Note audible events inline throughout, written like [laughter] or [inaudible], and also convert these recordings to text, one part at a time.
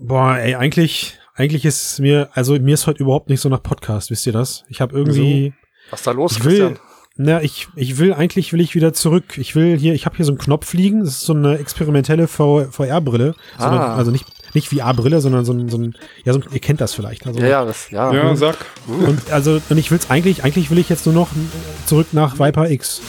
Boah, ey, eigentlich, eigentlich ist mir, also mir ist heute überhaupt nicht so nach Podcast, wisst ihr das? Ich habe irgendwie. Was ist da los, ich will, Christian? Na, ich, ich will, eigentlich will ich wieder zurück. Ich will hier, ich habe hier so einen Knopf liegen, das ist so eine experimentelle VR-Brille. So Ah. Also nicht, nicht VR-Brille, sondern so ein, so ein, ja, so ein, ihr kennt das vielleicht. Also, Ja, ja, das, ja. Ja, sag. Und also, und ich will's eigentlich, eigentlich will ich jetzt nur noch zurück nach Viper X.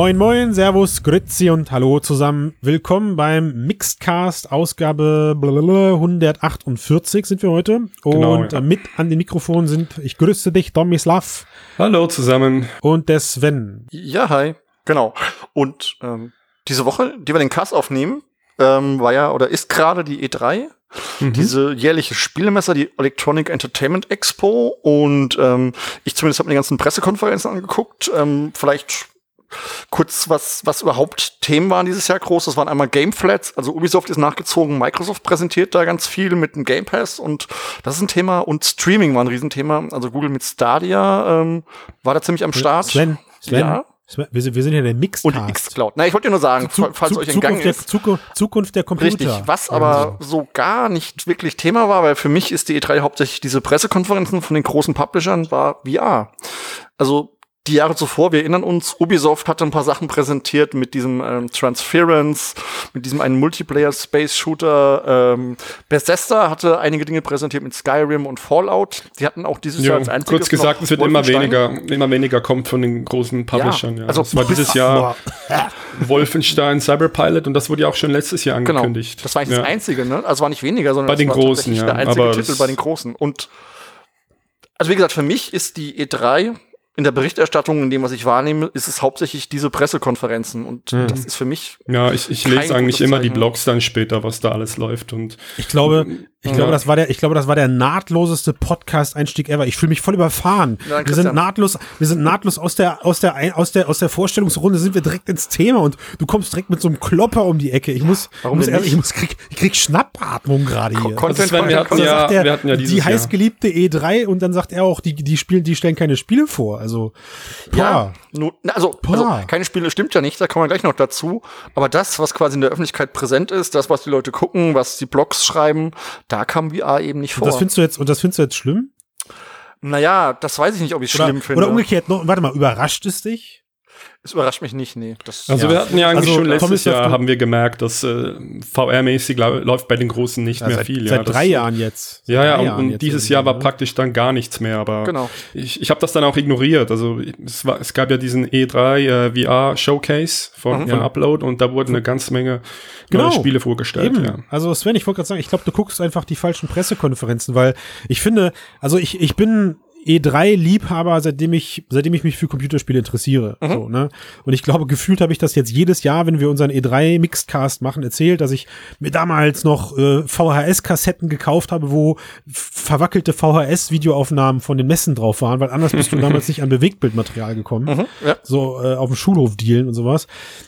Moin, moin, Servus, Grüezi und Hallo zusammen. Willkommen beim Mixedcast, Ausgabe blablabla 148 sind wir heute. Und Genau, ja. äh, mit an den Mikrofonen sind, ich grüße dich, Domislav Hallo zusammen. und der Sven. Ja, hi. Genau. Und ähm, diese Woche, die wir den Cast aufnehmen, ähm, war ja oder ist gerade die E3. Mhm. Diese jährliche Spielemesse, die Electronic Entertainment Expo. Und ähm, ich zumindest habe mir die ganzen Pressekonferenzen angeguckt. Ähm, vielleicht kurz, was, was überhaupt Themen waren dieses Jahr groß. Das waren einmal Gameflats, also Ubisoft ist nachgezogen, Microsoft präsentiert da ganz viel mit dem Game Pass und das ist ein Thema und Streaming war ein Riesenthema. Also Google mit Stadia ähm, war da ziemlich am Start. Sven, Sven, Ja? Wir, sind, wir sind ja der Und Mixedcast. die X-Cloud. Na, ich wollte dir nur sagen, Zu- falls zu- euch entgangen Zukunft, der, ist. Zukunft, Zukunft der Computer. Richtig, was aber so gar nicht wirklich Thema war, weil für mich ist die E3 hauptsächlich diese Pressekonferenzen von den großen Publishern, war VR. Also die Jahre zuvor, wir erinnern uns, Ubisoft hatte ein paar Sachen präsentiert mit diesem ähm, Transference, mit diesem einen Multiplayer-Space-Shooter. Ähm, Bethesda hatte einige Dinge präsentiert mit Skyrim und Fallout. Die hatten auch dieses Jahr Ja, als einziges kurz gesagt, es wird immer weniger, immer weniger kommt von den großen Publishern. Ja, also es war dieses Jahr [laughs] Wolfenstein, Cyberpilot und das wurde ja auch schon letztes Jahr Genau. angekündigt. Das war eigentlich ja. das Einzige, ne? Also war nicht weniger, sondern Bei das den war Großen, ja, der einzige Titel bei den Großen. Und also wie gesagt, für mich ist die E3 in der Berichterstattung, in dem, was ich wahrnehme, ist es hauptsächlich diese Pressekonferenzen. Und Mhm. das ist für mich Ja, ich, ich lese eigentlich immer die Zeichen. Blogs dann später, was da alles läuft und Ich glaube, ich Ja. glaube, das war der, ich glaube, das war der nahtloseste Podcast-Einstieg ever. Ich fühle mich voll überfahren. Ja, wir sind nahtlos, wir sind nahtlos aus der, aus der, Ein- aus der, aus der Vorstellungsrunde sind wir direkt ins Thema und du kommst direkt mit so einem Klopper um die Ecke. Ich muss, Warum ich muss, ehrlich, ich muss, krieg, ich krieg Schnappatmung gerade hier. Content, Also wir hatten ja- sagt er, wir hatten ja dieses die heißgeliebte E3 und dann sagt er auch, die, die spielen, die stellen keine Spiele vor. Also, Ja, nur, also, also keine Spiele stimmt ja nicht, da kommen wir gleich noch dazu. Aber das, was quasi in der Öffentlichkeit präsent ist, das, was die Leute gucken, was die Blogs schreiben, da kam VR eben nicht Und vor. das findest du jetzt, und das findest du jetzt schlimm? naja, das weiß ich nicht, ob ich Oder, schlimm finde. oder umgekehrt, noch, warte mal, überrascht es dich? Es überrascht mich nicht, nee. Das, Also Ja. wir hatten ja eigentlich Also, schon letztes Jahr haben wir gemerkt, dass äh, VR-mäßig läuft bei den Großen nicht mehr seit viel. seit ja, das- drei Jahren jetzt. Seit Ja, ja, und, und dieses Jahr war ne? praktisch dann gar nichts mehr, aber Genau. ich, ich habe das dann auch ignoriert. Also es, war, es gab ja diesen E3 äh, VR Showcase von, Mhm. von Ja. Upload und da wurden eine ganze Menge Genau. neue Spiele vorgestellt. Eben. Ja. Also Sven, ich wollte gerade sagen, ich glaube, du guckst einfach die falschen Pressekonferenzen, weil ich finde, also ich, ich bin E3-Liebhaber, seitdem ich, seitdem ich mich für Computerspiele interessiere. Mhm. So, ne? Und ich glaube, gefühlt habe ich das jetzt jedes Jahr, wenn wir unseren E3-Mixedcast machen, erzählt, dass ich mir damals noch äh, VHS-Kassetten gekauft habe, wo verwackelte VHS-Videoaufnahmen von den Messen drauf waren, weil anders bist du [laughs] damals nicht an Bewegtbildmaterial gekommen Mhm, ja. so äh, auf dem Schulhof dealen und sowas.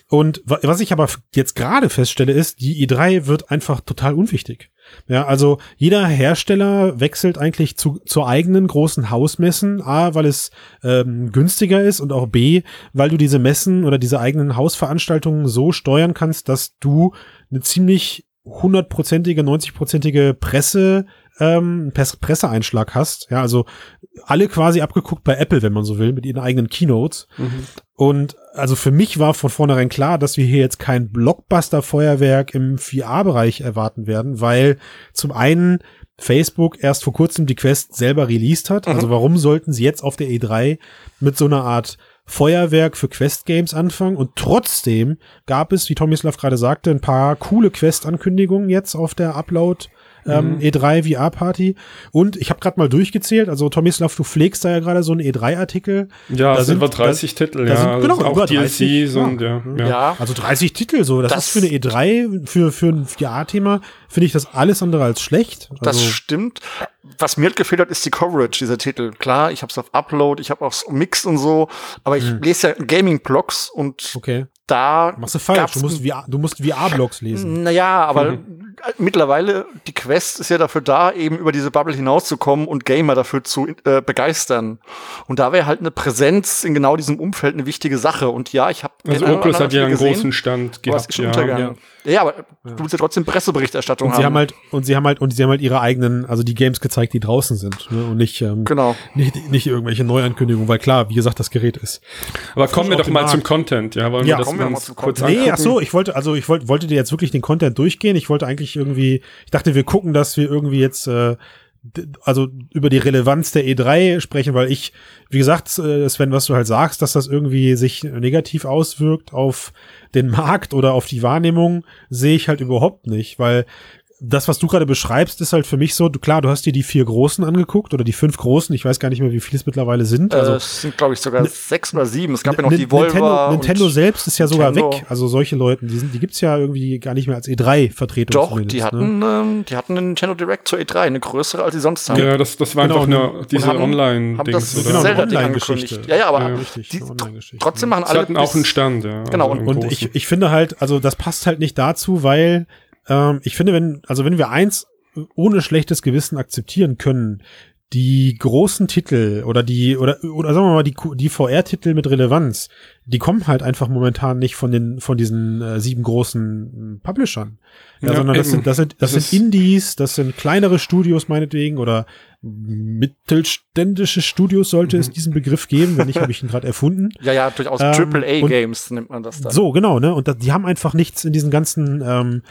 Und wa was ich aber jetzt gerade feststelle, ist, die i3 wird einfach total unwichtig. Ja, also jeder Hersteller wechselt eigentlich zu, zur eigenen großen Hausmessen. A, weil es ähm, günstiger ist und auch B, weil du diese Messen oder diese eigenen Hausveranstaltungen so steuern kannst, dass du eine ziemlich hundertprozentige, 90-prozentige Presse, ähm, Pres- Presseeinschlag hast. Ja, also alle quasi abgeguckt bei Apple, wenn man so will, mit ihren eigenen Keynotes. Und also für mich war von vornherein klar, dass wir hier jetzt kein Blockbuster-Feuerwerk im VR-Bereich erwarten werden, weil zum einen Facebook erst vor kurzem die Quest selber released hat. Also warum sollten sie jetzt auf der E3 mit so einer Art Feuerwerk für Quest-Games anfangen? Und trotzdem gab es, wie Tomislav gerade sagte, ein paar coole Quest-Ankündigungen jetzt auf der Upload ähm, E3 VR-Party. Und ich habe gerade mal durchgezählt, also Tomislav, du pflegst da ja gerade so einen E3-Artikel. Ja, Da sind sind- über 30 Titel, da ja. sind- also genau, auch über DLCs 30, und ja. ja. ja. Also 30 Titel so, das, Das- ist für eine E3, für, für ein VR-Thema, finde ich das alles andere als schlecht. Das Also, stimmt. Was mir halt gefehlt hat, ist die Coverage dieser Titel. Klar, ich habe es auf Upload, ich habe auch Mixed und so, aber ich lese ja Gaming-Blogs und okay. Da Machst du falsch. Du musst, VR, du musst VR-Blogs lesen. Naja, aber mittlerweile, die Quest ist ja dafür da, eben über diese Bubble hinauszukommen und Gamer dafür zu äh, begeistern. Und da wäre halt eine Präsenz in genau diesem Umfeld eine wichtige Sache. Und ja, ich habe Also Oculus hat ja einen großen Stand gehabt. Ja. Ja. ja, aber du musst ja trotzdem Presseberichterstattung und haben. Sie haben halt, und sie haben halt, und sie haben halt ihre eigenen, also die Games gezeigt, die draußen sind. Ne? Und nicht, ähm, genau. nicht, nicht irgendwelche Neuankündigungen, weil klar, wie gesagt, das Gerät ist. Aber kommen wir doch mal zum Content, ja? Wollen ja, wir das wir mal zum kurz. Nee, ach so, ich wollte, also ich wollte, wollte dir jetzt wirklich den Content durchgehen. Ich wollte eigentlich irgendwie, ich dachte, wir gucken, dass wir irgendwie jetzt, äh, also über die Relevanz der E3 sprechen, weil ich, wie gesagt, äh, Sven, was du halt sagst, dass das irgendwie sich negativ auswirkt auf den Markt oder auf die Wahrnehmung, sehe ich halt überhaupt nicht, weil das, was du gerade beschreibst, ist halt für mich so, du, klar, du hast dir die vier großen angeguckt oder die fünf großen, ich weiß gar nicht mehr, wie viele es mittlerweile sind. Äh, Also es sind, glaube ich, sogar sechs oder sieben. Es gab ja noch die Volvo. Nintendo, Nintendo selbst ist ja sogar Nintendo- weg. Also solche Leute, die, sind, die gibt's ja irgendwie gar nicht mehr als E3-Vertretung. Doch, zumindest, die Ne? hatten, ähm, die hatten eine Nintendo Direct zur E3, eine größere, als sie sonst haben. Ja, das, das war Genau, einfach nur diese Online-Dings. das oder? Genau, eine Zelda-Ding Online-Geschichte. angekündigt. Ja, ja, aber Ja, Richtig, die, Online-Geschichte. trotzdem machen Sie alle hatten auch einen Stand, ja. Genau, also und- Und ich, ich finde halt, also das passt halt nicht dazu, weil ähm, ich finde, wenn, also wenn wir eins ohne schlechtes Gewissen akzeptieren können, die großen Titel oder die, oder, oder sagen wir mal, die, die VR-Titel mit Relevanz, die kommen halt einfach momentan nicht von den, von diesen äh, sieben großen äh, Publishern. Ja, Ja, sondern das eben. sind, das sind, das, Das sind Indies, das sind kleinere Studios meinetwegen oder mittelständische Studios sollte Mhm. es diesen Begriff geben, wenn nicht, habe ich ihn gerade erfunden. [laughs] Ja, ja, durchaus Ähm, AAA-Games nennt man das dann. So, genau, ne? Und da, die haben einfach nichts in diesen ganzen ähm,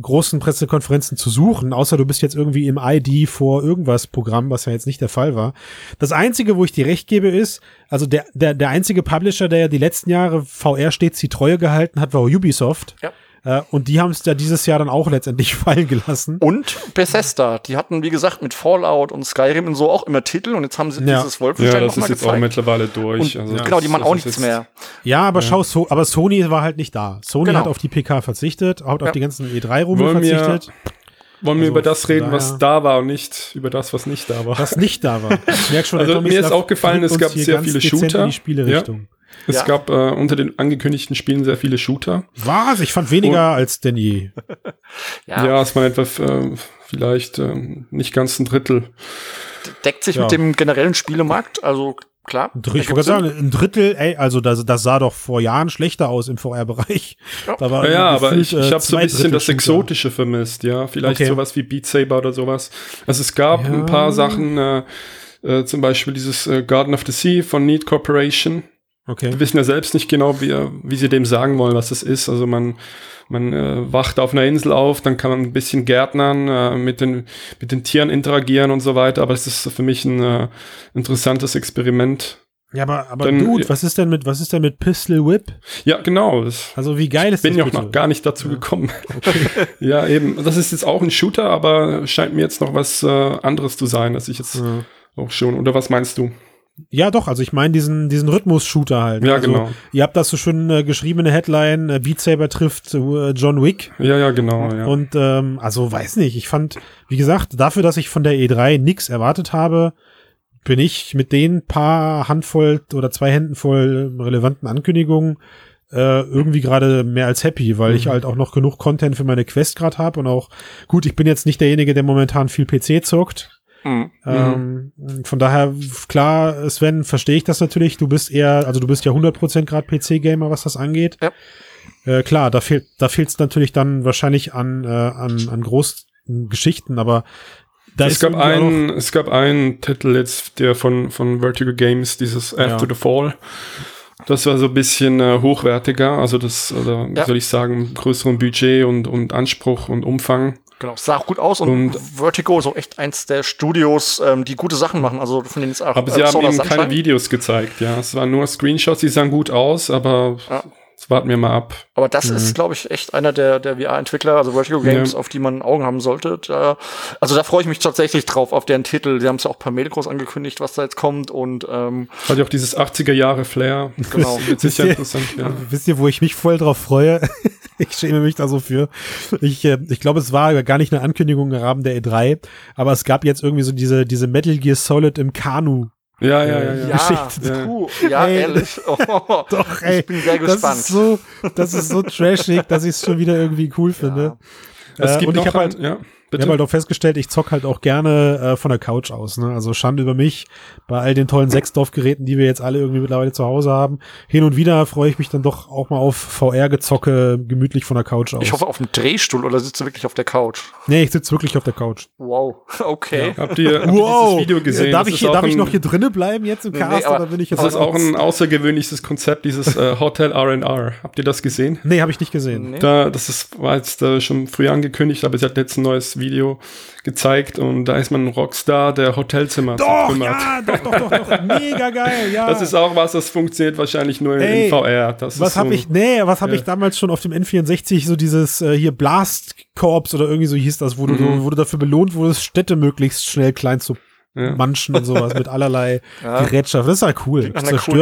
großen Pressekonferenzen zu suchen, außer du bist jetzt irgendwie im ID vor irgendwas Programm, was ja jetzt nicht der Fall war. Das Einzige, wo ich dir recht gebe, ist, also der, der, der einzige Publisher, der ja die letzten Jahre VR stets die Treue gehalten hat, war Ubisoft. Ja. Äh, und die haben es ja dieses Jahr dann auch letztendlich [laughs] fallen gelassen. Und Bethesda, die hatten, wie gesagt, mit Fallout und Skyrim und so auch immer Titel und jetzt haben sie Ja. dieses ja, Wolfenstein das ist nochmal jetzt auch gezeigt. mittlerweile durch. Und, also ja, genau, die machen auch nichts mehr. Ja, aber schau, so, aber Sony war halt nicht da. Sony Genau. hat auf die PK verzichtet, hat auf Ja. die ganzen E3-Rummel Wollen wir- verzichtet. Wollen wir Also über das reden, was da war und nicht über das, was nicht da war? was nicht da war. [laughs] Ich merk schon, Also mir ist auch gefallen, es gab hier sehr ganz viele Shooter. In die Spielerichtung. Es Ja. gab äh, unter den angekündigten Spielen sehr viele Shooter. Was? Ich fand weniger als denn je. [laughs] Ja, Ja, es waren etwa äh, vielleicht ähm, nicht ganz ein Drittel. deckt sich Ja. mit dem generellen Spielemarkt, also klar. Ein Drittel, ich wollte sagen, ein Drittel, ey, also das, das sah doch vor Jahren schlechter aus im VR-Bereich. Ja. Da war Ja, ja, aber ich, äh, ich habe so ein bisschen Drittel das Shooter. Exotische vermisst, ja. Vielleicht Okay. sowas wie Beat Saber oder sowas. Also es gab Ja. ein paar Sachen, äh, äh, zum Beispiel dieses äh, Garden of the Sea von Need Corporation. Okay. Wir wissen ja selbst nicht genau, wie, wie sie dem sagen wollen, was das ist. Also man, man äh, wacht auf einer Insel auf, dann kann man ein bisschen gärtnern, äh, mit, den, mit den Tieren interagieren und so weiter. Aber es ist für mich ein äh, interessantes Experiment. Ja, aber, aber Dann- Dude, was ist denn mit, was ist denn mit Pistol Whip? Ja, genau. Das, Also wie geil ist bin das ja auch noch gar nicht dazu gekommen. [laughs] ja, eben. Das ist jetzt auch ein Shooter, aber scheint mir jetzt noch was äh, anderes zu sein, dass ich jetzt Ja. auch schon. Oder was meinst du? Ja, doch, also ich meine diesen, diesen Rhythmus-Shooter halt. Ja, also, genau. Ihr habt das so schön äh, geschriebene Headline, äh, Beat Saber trifft äh, John Wick. Ja, ja, genau. Ja. Und ähm, also weiß nicht, ich fand, wie gesagt, dafür, dass ich von der E3 nix erwartet habe, bin ich mit den paar Handvoll oder zwei Händen voll relevanten Ankündigungen äh, irgendwie gerade mehr als happy, weil ich halt auch noch genug Content für meine Quest gerade habe und auch, gut, ich bin jetzt nicht derjenige, der momentan viel PC zockt. Mhm. Ähm, von daher, klar, Sven, verstehe ich das natürlich. Du bist eher, also du bist ja 100% gerade PC-Gamer, was das angeht. Ja. Äh, klar, da fehlt, da fehlt's natürlich dann wahrscheinlich an, äh, an, an großen Geschichten, aber da es ist gab einen, es gab einen Titel jetzt, der von, von Vertigo Games, dieses After Ja. the Fall. Das war so ein bisschen äh, hochwertiger, also das, oder wie Ja. soll ich sagen, größeren Budget und, und Anspruch und Umfang. Genau, sah auch gut aus und, Und- Vertigo ist auch echt eins der Studios, ähm, die gute Sachen machen. Also von denen ist auch Aber sie äh, haben eben keine. Videos gezeigt, ja. Es waren nur Screenshots, die sahen gut aus, aber Ja. das warten wir mal ab. Aber das ist, glaube ich, echt einer der, der VR-Entwickler, also Vertigo Games, Ja. auf die man Augen haben sollte. Da, also da freue ich mich tatsächlich drauf, auf deren Titel. Sie haben es ja auch per Mail groß angekündigt, was da jetzt kommt. Und ähm, Hat ja auch dieses 80er Jahre Flair. Genau. [laughs] Das wird sicher interessant, ja. [laughs] Wisst ihr, wo ich mich voll drauf freue? [laughs] ich schäme mich da so für. Ich, äh, ich glaube, es war gar nicht eine Ankündigung im Rahmen der E3, aber es gab jetzt irgendwie so diese, diese Metal Gear Solid im Kanu Ja, ja, ja, ja. Ja, Geschichte. Ja. puh, ja Ey. ehrlich. [laughs] Oh, Doch, ey. Ich bin sehr Das gespannt. ist so, das ist so trashig, dass ich es schon wieder irgendwie cool finde. Es Äh, gibt und ich noch habe halt, ein- ja, ich bitte. habe halt auch festgestellt, ich zock halt auch gerne äh, von der Couch aus. Ne? Also Schande über mich bei all den tollen Sechsdorf-Geräten, die wir jetzt alle irgendwie mittlerweile zu Hause haben. Hin und wieder freue ich mich dann doch auch mal auf VR-Gezocke gemütlich von der Couch aus. Ich hoffe auf einen Drehstuhl oder sitzt du wirklich auf der Couch? nee, ich sitze wirklich auf der Couch. Wow, okay. Habt ihr, habt ihr dieses Video gesehen? Darf, Das ich, hier, darf ich noch hier drinnen bleiben jetzt im Nee, Cast aber oder bin ich jetzt Das ist auch ein außergewöhnliches Konzept, dieses äh, Hotel R&R. Habt ihr das gesehen? Nee, habe ich nicht gesehen. Nee. Da, das ist, war jetzt äh, schon früh angekündigt, aber sie hat jetzt ein neues Video gezeigt und da ist man ein Rockstar, der Hotelzimmer Doch, zertrümmert. ja, doch, doch, doch, doch. Mega geil, ja. Das ist auch was, das funktioniert wahrscheinlich nur in, Ey, in VR. Das was ist habe so- ich, nee, was habe Ja. ich damals schon auf dem N64 so dieses äh, hier Blast Corps oder irgendwie so hieß das, wo du, Mhm. wo du dafür belohnt wurdest, Städte möglichst schnell klein zu Ja. manchen und sowas mit allerlei [laughs] Ja. Gerätschaft. Das ist halt cool.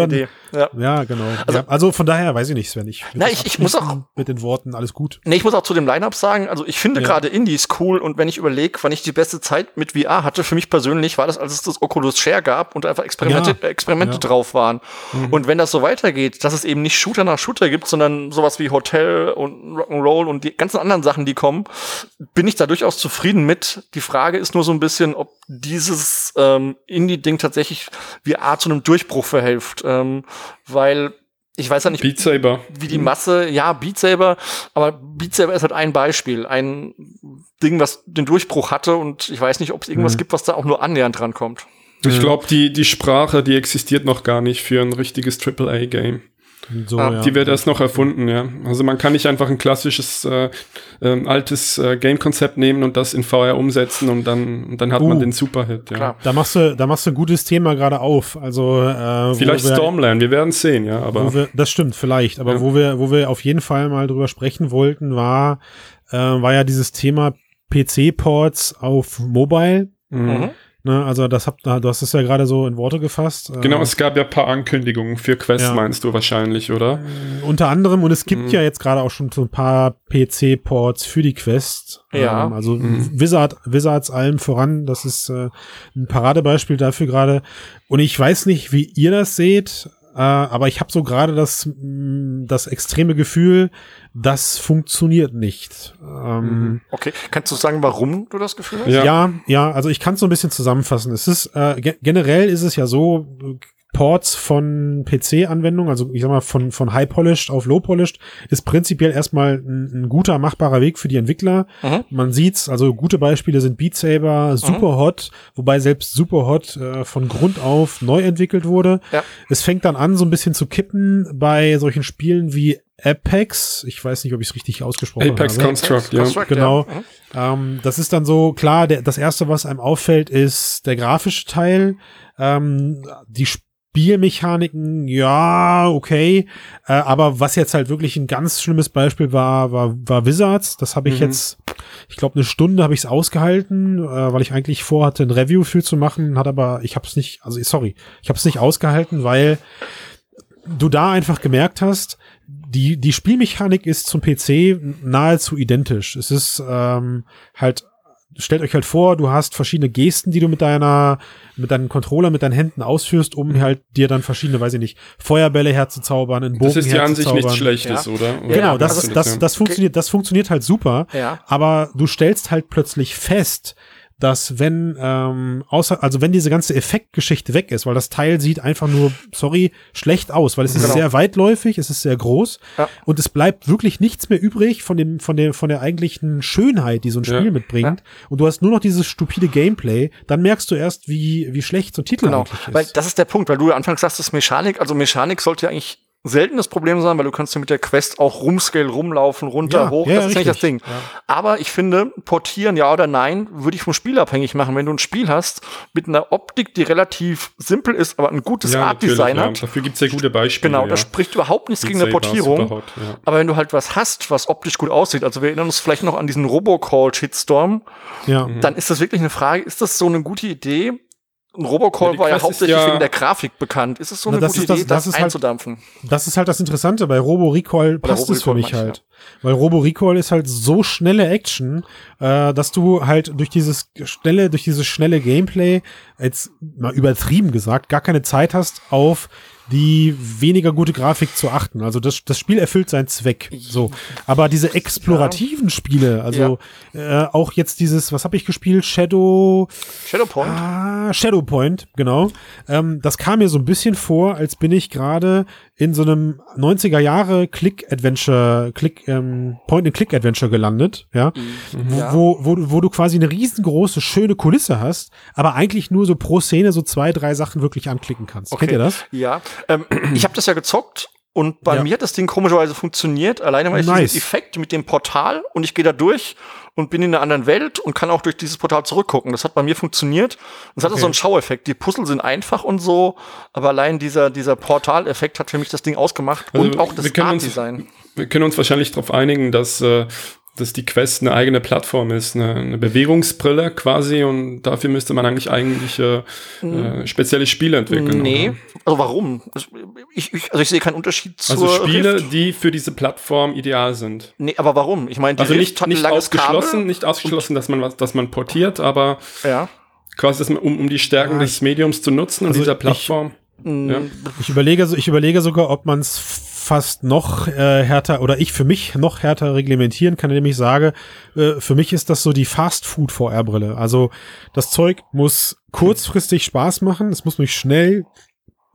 Idee. Ja. Ja, genau. Also- also von daher weiß ich nicht, Sven. Ich, Na, ich- ich muss auch- Mit den Worten, alles gut. Nee, ich muss auch zu dem Line-Up sagen, also ich finde gerade Indies cool und wenn ich überlege, wann ich die beste Zeit mit VR hatte, für mich persönlich war das, als es das Oculus Share gab und einfach Experimente, Experimente drauf waren. Mhm. Und wenn das so weitergeht, dass es eben nicht Shooter nach Shooter gibt, sondern sowas wie Hotel und Rock'n'Roll und die ganzen anderen Sachen, die kommen, bin ich da durchaus zufrieden mit. Die Frage ist nur so ein bisschen, ob dieses ähm, Indie-Ding tatsächlich VR zu einem Durchbruch verhilft. Ähm, weil ich weiß ja nicht, Beat Saber. wie die Masse, ja, Beat Saber, aber Beat Saber ist halt ein Beispiel, ein Ding, was den Durchbruch hatte und ich weiß nicht, ob es irgendwas Mhm. gibt, was da auch nur annähernd rankommt. Ich glaube, die, die Sprache, die existiert noch gar nicht für ein richtiges AAA-Game. So, Ah, ja. Die wird erst noch erfunden, ja. Also man kann nicht einfach ein klassisches äh, ähm, altes äh, Game-Konzept nehmen und das in VR umsetzen und dann, und dann hat man Uh, den Superhit, ja. Klar. Da machst du, da machst du ein gutes Thema gerade auf. Also äh, wo Vielleicht wir- Stormland, wir werden sehen, ja, aber Wo wir, das stimmt, vielleicht. Aber Ja. wo wir, wo wir auf jeden Fall mal drüber sprechen wollten, war, äh, war ja dieses Thema PC-Ports auf Mobile. mhm. Ne? Also das habt, du hast es ja gerade so in Worte gefasst. Äh, Genau, es gab ja ein paar Ankündigungen für Quest, Ja. meinst du wahrscheinlich, oder? unter anderem, und es gibt Mhm. ja jetzt gerade auch schon so ein paar PC-Ports für die Quest. Ja. Ähm, also Mhm. Wizard, Wizards allem voran, das ist äh, ein Paradebeispiel dafür gerade. Und ich weiß nicht, wie ihr das seht, äh, aber ich habe so gerade das, mh, das extreme Gefühl, das funktioniert nicht. Ähm, Mhm. Okay, kannst du sagen, warum du das Gefühl hast? Ja. ja. also ich kann es so ein bisschen zusammenfassen. Es ist äh, ge generell ist es ja so, Ports von PC-Anwendungen, also ich sag mal von, von High Polished auf Low Polished, ist prinzipiell erstmal ein, ein guter, machbarer Weg für die Entwickler. Mhm. Man sieht's, also gute Beispiele sind Beat Saber, Superhot, wobei selbst Superhot äh, von Grund auf neu entwickelt wurde. Ja. Es fängt dann an, so ein bisschen zu kippen bei solchen Spielen wie Apex. Ich weiß nicht, ob ich es richtig ausgesprochen Apex habe. Construct, ja. Construct, Genau. Ja. Mhm. Ähm, das ist dann so, klar, der, das erste, was einem auffällt, ist der grafische Teil. Ähm, die Spielmechaniken, ja, okay. Äh, aber was jetzt halt wirklich ein ganz schlimmes Beispiel war, war, war Wizards. Das habe ich Mhm. jetzt, ich glaube, eine Stunde habe ich es ausgehalten, äh, weil ich eigentlich vorhatte, ein Review für zu machen, hat aber, ich habe es nicht, also sorry, ich habe es nicht ausgehalten, weil du da einfach gemerkt hast, die, die Spielmechanik ist zum PC nahezu identisch. Es ist ähm, halt, stellt euch halt vor, du hast verschiedene Gesten, die du mit deiner, mit deinem Controller, mit deinen Händen ausführst, um halt dir dann verschiedene, weiß ich nicht, Feuerbälle herzuzaubern, einen Bogen Das ist ja an sich herzuzaubern. nichts Schlechtes, Ja. oder? Ja, Genau, ja, das, also- das, das funktioniert, das funktioniert halt super. Ja. Aber du stellst halt plötzlich fest, dass wenn, ähm, außer, also wenn diese ganze Effektgeschichte weg ist, weil das Teil sieht einfach nur, sorry, schlecht aus, weil es ist Genau. sehr weitläufig, es ist sehr groß Ja. und es bleibt wirklich nichts mehr übrig von dem, von der, von der eigentlichen Schönheit, die so ein Ja. Spiel mitbringt. Und du hast nur noch dieses stupide Gameplay, dann merkst du erst, wie, wie schlecht so ein Titel Genau, eigentlich ist. weil das ist der Punkt, weil du anfangs sagst, das ist Mechanik, also Mechanik sollte ja eigentlich selten das Problem sein, weil du kannst ja mit der Quest auch rumscale, rumlaufen, runter, Ja, hoch, ja, das ist nicht das richtig. Ding. Aber ich finde, portieren, ja oder nein, würde ich vom Spiel abhängig machen. Wenn du ein Spiel hast mit einer Optik, die relativ simpel ist, aber ein gutes Ja, Art-Design ja. hat, Dafür gibt's ja gute Beispiele. genau, ja. das spricht überhaupt nichts gegen eine Portierung. Ja. Aber wenn du halt was hast, was optisch gut aussieht, also wir erinnern uns vielleicht noch an diesen Robocall-Shitstorm, ja. Dann ist das wirklich eine Frage, ist das so eine gute Idee? Ein Robocall Ja, war ja hauptsächlich ja- wegen der Grafik bekannt. Ist es so eine das gute ist das- Idee, das das, ist halt- einzudampfen? Das ist halt das Interessante. Bei Robo Recall passt es für Robo mich halt. Weil Robo Recall ist halt so schnelle Action, äh, dass du halt durch dieses schnelle, durch dieses schnelle Gameplay, jetzt mal übertrieben gesagt, gar keine Zeit hast auf die weniger gute Grafik zu achten. Also das, das Spiel erfüllt seinen Zweck. So. Aber diese explorativen Spiele, also äh, auch jetzt dieses, was habe ich gespielt? Shadow. Shadowpoint? Ah, Shadowpoint, genau. Ähm, das kam mir so ein bisschen vor, als bin ich gerade in so einem 90er Jahre Click-Adventure, Click, ähm, Point-and-Click-Adventure gelandet, ja. Mhm. Ja. Wo, wo, du- wo du quasi eine riesengroße, schöne Kulisse hast, aber eigentlich nur so pro Szene so zwei, drei Sachen wirklich anklicken kannst. Kennt ihr das? Ja. Ähm, ich habe das ja gezockt und bei Ja. mir hat das Ding komischerweise funktioniert, alleine weil ich Nice. diesen Effekt mit dem Portal und ich gehe da durch und bin in einer anderen Welt und kann auch durch dieses Portal zurückgucken. Das hat bei mir funktioniert. Und es hatte Okay. so einen Schaueffekt. Die Puzzle sind einfach und so, aber allein dieser, dieser Portaleffekt hat für mich das Ding ausgemacht Also und auch das Art-Design. Wir können uns wahrscheinlich darauf einigen, dass, äh, dass die Quest eine eigene Plattform ist, eine, eine Bewegungsbrille quasi und dafür müsste man eigentlich eigentlich äh, äh, spezielle Spiele entwickeln. Nee, oder? also warum? Ich, ich, also ich sehe keinen Unterschied zur Also Spiele, Rift. die für diese Plattform ideal sind. Nee, aber warum? Ich meine, die Also Rift nicht, nicht ausgeschlossen, Kabel. nicht ausgeschlossen, dass man was, dass man portiert, aber Ja. quasi, um, um die Stärken Ja, des Mediums zu nutzen und also dieser ich- Plattform. Ja. Ich überlege, so- ich überlege sogar, ob man es fast noch äh, härter oder ich für mich noch härter reglementieren kann, indem ich sage, äh, für mich ist das so die Fast Food VR-Brille. Also das Zeug muss kurzfristig Spaß machen, es muss mich schnell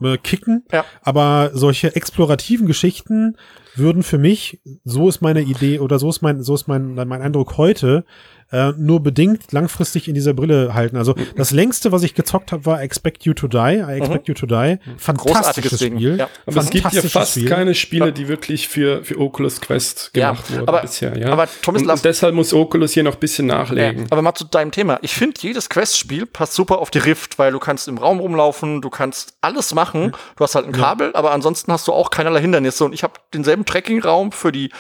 äh, kicken, Ja. aber solche explorativen Geschichten würden für mich, so ist meine Idee oder so ist mein, so ist mein, mein Eindruck heute, äh, nur bedingt langfristig in dieser Brille halten. Also das längste, was ich gezockt habe, war Expect You to Die. I Expect You to Die. Fantastisches Großartiges Ding. Spiel. Ja. Aber es gibt ja Fantastisches fast Spiel. keine Spiele, die wirklich für, für Oculus Quest Ja, gemacht wurden aber- bisher. Ja? aber Thomas, und, deshalb muss Oculus hier noch ein bisschen Ja, nachlegen. aber mal zu deinem Thema. Ich finde, jedes Quest-Spiel passt super auf die Rift, weil du kannst im Raum rumlaufen, du kannst alles machen. Du hast halt ein Kabel, aber ansonsten hast du auch keinerlei Hindernisse. Und ich habe denselben Tracking-Raum für die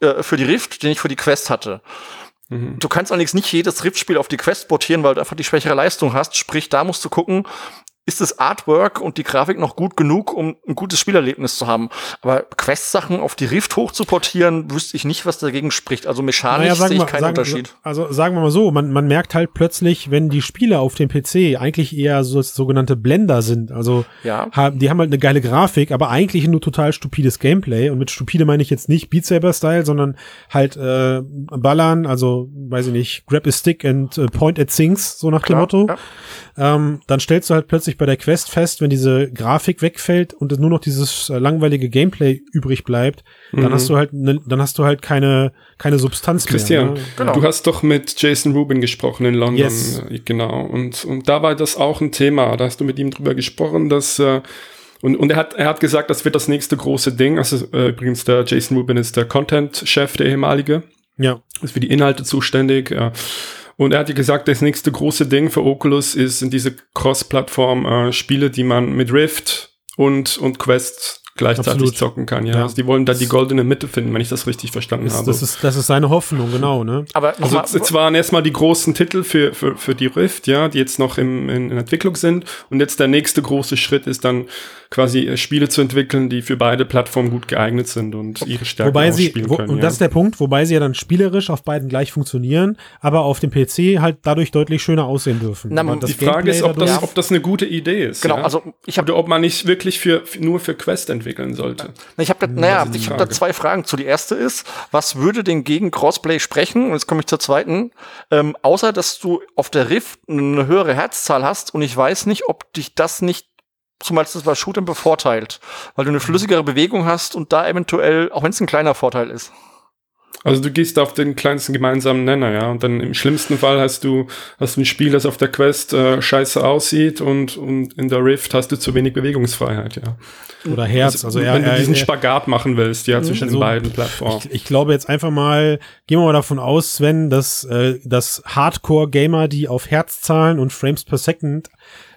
äh, für die Rift, den ich für die Quest hatte. Mhm. Du kannst allerdings nicht jedes Rift-Spiel auf die Quest portieren, weil du einfach die schwächere Leistung hast. Sprich, da musst du gucken, ist das Artwork und die Grafik noch gut genug, um ein gutes Spielerlebnis zu haben. Aber Quest-Sachen auf die Rift hochzuportieren, wüsste ich nicht, was dagegen spricht. Also mechanisch Naja, sehe ich wir, keinen sagen, Unterschied. also sagen wir mal so, man, man merkt halt plötzlich, wenn die Spiele auf dem PC eigentlich eher so sogenannte Blender sind. Also Ja. haben, die haben halt eine geile Grafik, aber eigentlich nur total stupides Gameplay. Und mit stupide meine ich jetzt nicht Beat Saber Style, sondern halt äh, Ballern, also weiß ich nicht, Grab a Stick and äh, Point at Things, so nach Klar, dem Motto. ja. Ähm, dann stellst du halt plötzlich bei der Quest fest, wenn diese Grafik wegfällt und es nur noch dieses äh, langweilige Gameplay übrig bleibt, dann Mhm. hast du halt ne, dann hast du halt keine keine Substanz Christian, mehr. Ne? Genau. du hast doch mit Jason Rubin gesprochen in London. Yes. Äh, Genau. Und, und da war das auch ein Thema. Da hast du mit ihm drüber gesprochen, dass äh, und, und er hat, er hat gesagt, das wird das nächste große Ding. Also äh, übrigens, der Jason Rubin ist der Content-Chef, der ehemalige. Ja. ist für die Inhalte zuständig. Ja. Und er hat ja gesagt, das nächste große Ding für Oculus ist sind diese Cross-Plattform-Spiele, die man mit Rift und, und Quest gleichzeitig Absolut. zocken kann. Ja. Ja. Also die wollen da die goldene Mitte finden, wenn ich das richtig verstanden Das, habe. das, ist, das ist seine Hoffnung, genau, ne? Aber also nochmal, es waren erstmal die großen Titel für, für, für die Rift, ja, die jetzt noch im, in, in Entwicklung sind. Und jetzt der nächste große Schritt ist dann quasi äh, Spiele zu entwickeln, die für beide Plattformen gut geeignet sind und ihre Stärken Wobei sie, wo, können. und ja. das ist der Punkt, wobei sie ja dann spielerisch auf beiden gleich funktionieren, aber auf dem PC halt dadurch deutlich schöner aussehen dürfen. Na, die das die Frage Gameplay ist, ob das, ob das eine gute Idee ist. genau, ja? also ich habe Oder ob man nicht wirklich für, für nur für Quest entwickeln sollte. ich habe da, naja, ich habe da zwei Fragen zu. Die erste ist, was würde denn gegen Crossplay sprechen? Und jetzt komme ich zur zweiten. Ähm, außer dass du auf der Rift eine höhere Herzzahl hast und ich weiß nicht, ob dich das nicht zum Beispiel bei Shootern bevorteilt, weil du eine flüssigere Bewegung hast und da eventuell, auch wenn es ein kleiner Vorteil ist. Also du gehst auf den kleinsten gemeinsamen Nenner, ja. Und dann im schlimmsten Fall hast du, hast du ein Spiel, das auf der Quest äh, scheiße aussieht und, und in der Rift hast du zu wenig Bewegungsfreiheit, ja. oder Herz. Also, er, wenn du diesen er, Spagat machen willst, ja, zwischen Also, den beiden Plattformen. ich, ich glaube jetzt einfach mal, gehen wir mal davon aus, Sven, dass, äh, dass Hardcore-Gamer, die auf Herzzahlen und Frames per Second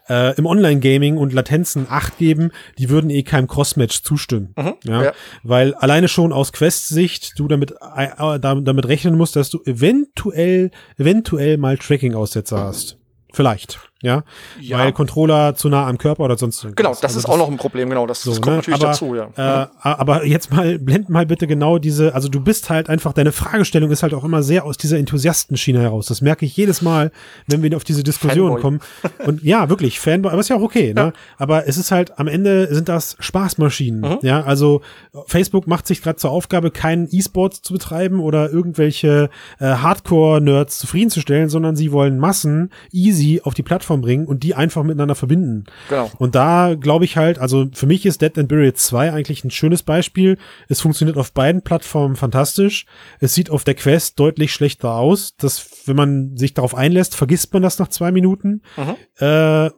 äh, im Online-Gaming und Latenzen Acht geben, die würden eh keinem Crossmatch zustimmen. ja? ja. Weil alleine schon aus Quest-Sicht du damit, äh, äh, damit rechnen musst, dass du eventuell, eventuell mal Tracking-Aussetzer hast. Vielleicht. Ja, Ja. weil Controller zu nah am Körper oder sonst. Genau, das Also ist auch noch ein Problem, genau. Das, so, das kommt ne? natürlich aber, dazu, ja. Äh, aber jetzt mal, blend mal bitte genau diese, also du bist halt einfach, deine Fragestellung ist halt auch immer sehr aus dieser Enthusiastenschiene heraus. Das merke ich jedes Mal, wenn wir auf diese Diskussion Fanboy. kommen. Und ja, wirklich, Fanboy, aber ist ja auch okay, ne? Aber es ist halt, am Ende sind das Spaßmaschinen, Mhm. ja, also Facebook macht sich gerade zur Aufgabe, keinen E-Sport zu betreiben oder irgendwelche äh, Hardcore-Nerds zufriedenzustellen, sondern sie wollen Massen easy auf die Plattform bringen und die einfach miteinander verbinden. Genau. Und da glaube ich halt, also für mich ist Dead and Buried 2 eigentlich ein schönes Beispiel. Es funktioniert auf beiden Plattformen fantastisch. Es sieht auf der Quest deutlich schlechter aus. Das, wenn man sich darauf einlässt, vergisst man das nach zwei Minuten. Mhm. Äh,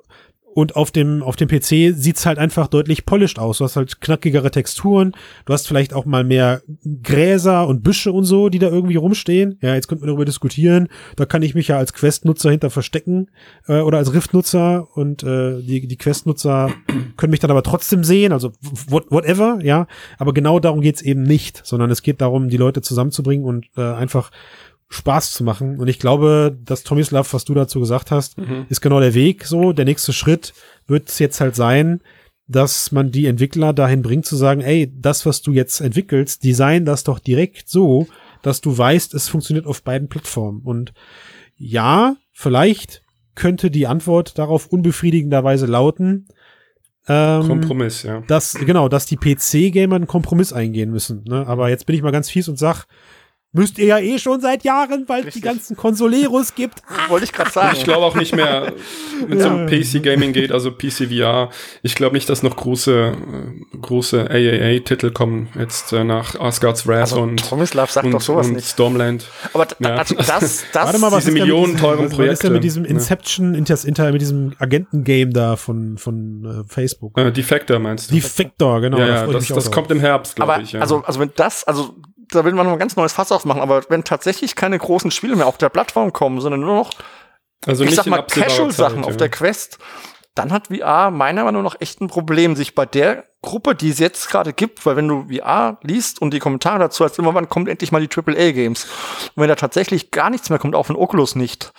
und auf dem, auf dem PC sieht's halt einfach deutlich polished aus. Du hast halt knackigere Texturen. Du hast vielleicht auch mal mehr Gräser und Büsche und so, die da irgendwie rumstehen. Ja, jetzt könnte man darüber diskutieren. Da kann ich mich ja als Quest-Nutzer hinter verstecken äh, oder als Rift-Nutzer und äh, die, die Quest-Nutzer [clears throat] können mich dann aber trotzdem sehen. Also what, whatever, ja. Aber genau darum geht's eben nicht, sondern es geht darum, die Leute zusammenzubringen und äh, einfach Spaß zu machen. Und ich glaube, dass Tomislav, was du dazu gesagt hast, ist genau der Weg so. Der nächste Schritt wird es jetzt halt sein, dass man die Entwickler dahin bringt zu sagen, ey, das, was du jetzt entwickelst, design das doch direkt so, dass du weißt, es funktioniert auf beiden Plattformen. Und ja, vielleicht könnte die Antwort darauf unbefriedigenderweise lauten, ähm, Kompromiss, ja. dass, genau, dass die PC-Gamer einen Kompromiss eingehen müssen. Ne? Aber jetzt bin ich mal ganz fies und sag, müsst ihr ja eh schon seit Jahren, weil es die ganzen Konsoleros gibt. [laughs] Wollte ich gerade sagen. Ich glaube auch nicht mehr, wenn es um PC-Gaming geht, also PC-VR, ich glaube nicht, dass noch große, äh, große AAA-Titel kommen, jetzt äh, nach Asgard's Wrath also, und, Tomislav sagt und, doch sowas und nicht. Stormland. Aber d- Ja. also das, das, [laughs] Warte mal, was diese ist denn mit millionenteuren diesem, was ist denn Projekte, mit diesem? Inception, Inter, Inter, mit diesem Agenten-Game da von, von äh, Facebook? Äh, Defector meinst du? Defector, genau. ja, da ja, das, das kommt im Herbst, glaube aber ich. Ja. also, also wenn das, also da will man noch ein ganz neues Fass aufmachen, aber wenn tatsächlich keine großen Spiele mehr auf der Plattform kommen, sondern nur noch, also ich sag mal, Casual-Sachen auf der Quest, dann hat VR meiner Meinung nach echt ein Problem, sich bei der Gruppe, die es jetzt gerade gibt, weil wenn du VR liest und die Kommentare dazu, als immer wann kommt endlich mal die AAA-Games. Und wenn da tatsächlich gar nichts mehr kommt, auch von Oculus nicht,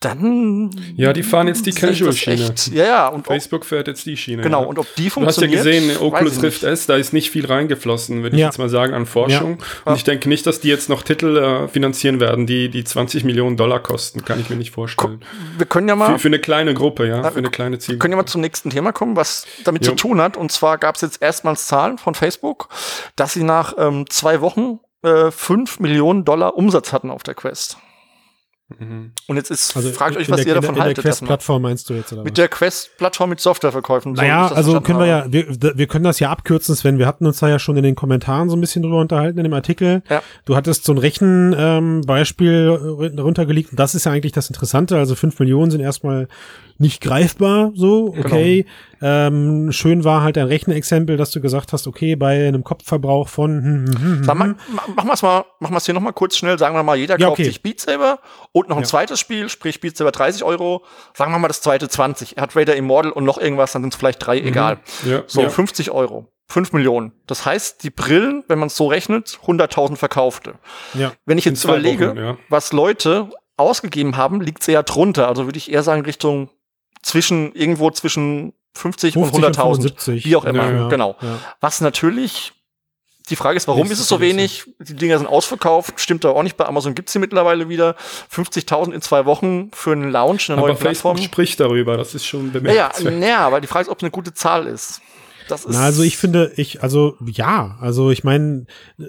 dann Ja, die fahren jetzt die ich Casual-Schiene. Ja, ja, und ob, Facebook fährt jetzt die Schiene. genau, ja. und ob die Du hast ja funktioniert. gesehen, Oculus ich Rift. S, da ist nicht viel reingeflossen, würde ich Ja. jetzt mal sagen, an Forschung. Ja. Und ich denke nicht, dass die jetzt noch Titel äh, finanzieren werden, die die 20 Millionen Dollar kosten. Kann ich mir nicht vorstellen. Wir können ja mal Für, für eine kleine Gruppe, ja, für eine kleine Ziel. können ja mal zum nächsten Thema kommen, was damit Jo. zu tun hat. Und zwar gab es jetzt erstmals Zahlen von Facebook, dass sie nach ähm, zwei Wochen äh, 5 Millionen Dollar Umsatz hatten auf der Quest. Mhm. Und jetzt ist, Also fragt in euch, was der, ihr davon der, in haltet. der erstmal. Quest-Plattform meinst du jetzt, oder was? Mit der Quest-Plattform mit Softwareverkäufen. so Naja, also können wir ja, wir, wir können das ja abkürzen, Sven. Wir hatten uns da ja schon in den Kommentaren so ein bisschen drüber unterhalten in dem Artikel. Ja. Du hattest so ein Rechenbeispiel ähm, Beispiel, äh, runtergelegt. Und das ist ja eigentlich das Interessante. Also fünf Millionen sind erstmal nicht greifbar, so, Genau. okay. Ähm, schön war halt ein Rechenexempel, dass du gesagt hast, okay, bei einem Kopfverbrauch von hm, hm, hm, hm, Sag mal, ma- machen wir es mal, machen wir es hier noch mal kurz schnell. Sagen wir mal, jeder Ja, kauft okay. sich Beat Saber und noch ein Ja. zweites Spiel, sprich Beat Saber 30 Euro. Sagen wir mal das zweite 20. Er hat Raider Immortal und noch irgendwas, dann sind es vielleicht drei, egal. Ja, So, ja. 50 Euro. 5 Millionen. Das heißt, die Brillen, wenn man es so rechnet, 100.000 verkaufte. ja. Wenn ich jetzt überlege, Wochen, was Leute ausgegeben haben, liegt es eher drunter. Also würde ich eher sagen, Richtung zwischen, irgendwo zwischen 50, 50 und und 100.000. 75. Wie auch immer, Ja, ja. genau. Ja. Was natürlich, die Frage ist, warum Ist es so wenig? Die Dinger sind ausverkauft, stimmt da auch nicht. Bei Amazon gibt's sie mittlerweile wieder. 50.000 in zwei Wochen für einen Launch, eine Aber neue Plattform. Facebook spricht darüber, das ist schon Ja, ja, bemerkenswert. naja, aber die Frage ist, ob es eine gute Zahl ist. Das ist Na, also ich finde, ich, also ja, also ich meine,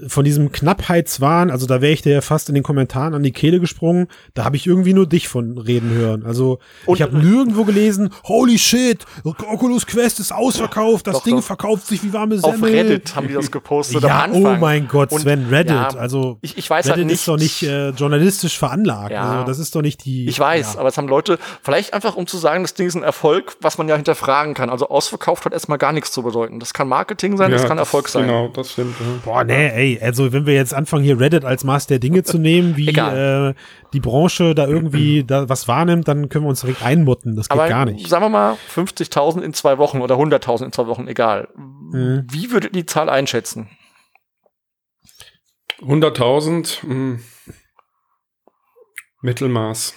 von diesem Knappheitswahn, also da wäre ich dir ja fast in den Kommentaren an die Kehle gesprungen, da habe ich irgendwie nur dich von reden hören. Also Und- ich habe nirgendwo gelesen, holy shit, Oculus Quest ist ausverkauft, das Doch, Ding doch. verkauft sich wie warme auf Semmel. Reddit haben die das gepostet ja, am oh Anfang. mein Gott, Und- Sven, Reddit, ja, also ich, ich weiß Reddit halt nicht. ist doch nicht äh, journalistisch veranlagt. Ja. Also das ist doch nicht die. Ich weiß, ja. aber es haben Leute, vielleicht einfach um zu sagen, das Ding ist ein Erfolg, was man ja hinterfragen kann. Also ausverkauft hat erstmal gar nichts zu bedeuten. Das kann Marketing sein, das kann Erfolg sein. Genau, das stimmt. Ja. Boah, nee, ey, also wenn wir jetzt anfangen, hier Reddit als Maß der Dinge zu nehmen, wie äh, die Branche da irgendwie da was wahrnimmt, dann können wir uns direkt einmutten. Das geht Aber gar nicht. sagen wir mal 50.000 in zwei Wochen oder 100.000 in zwei Wochen, egal. Mhm. Wie würdet ihr die Zahl einschätzen? 100.000, mh. Mittelmaß.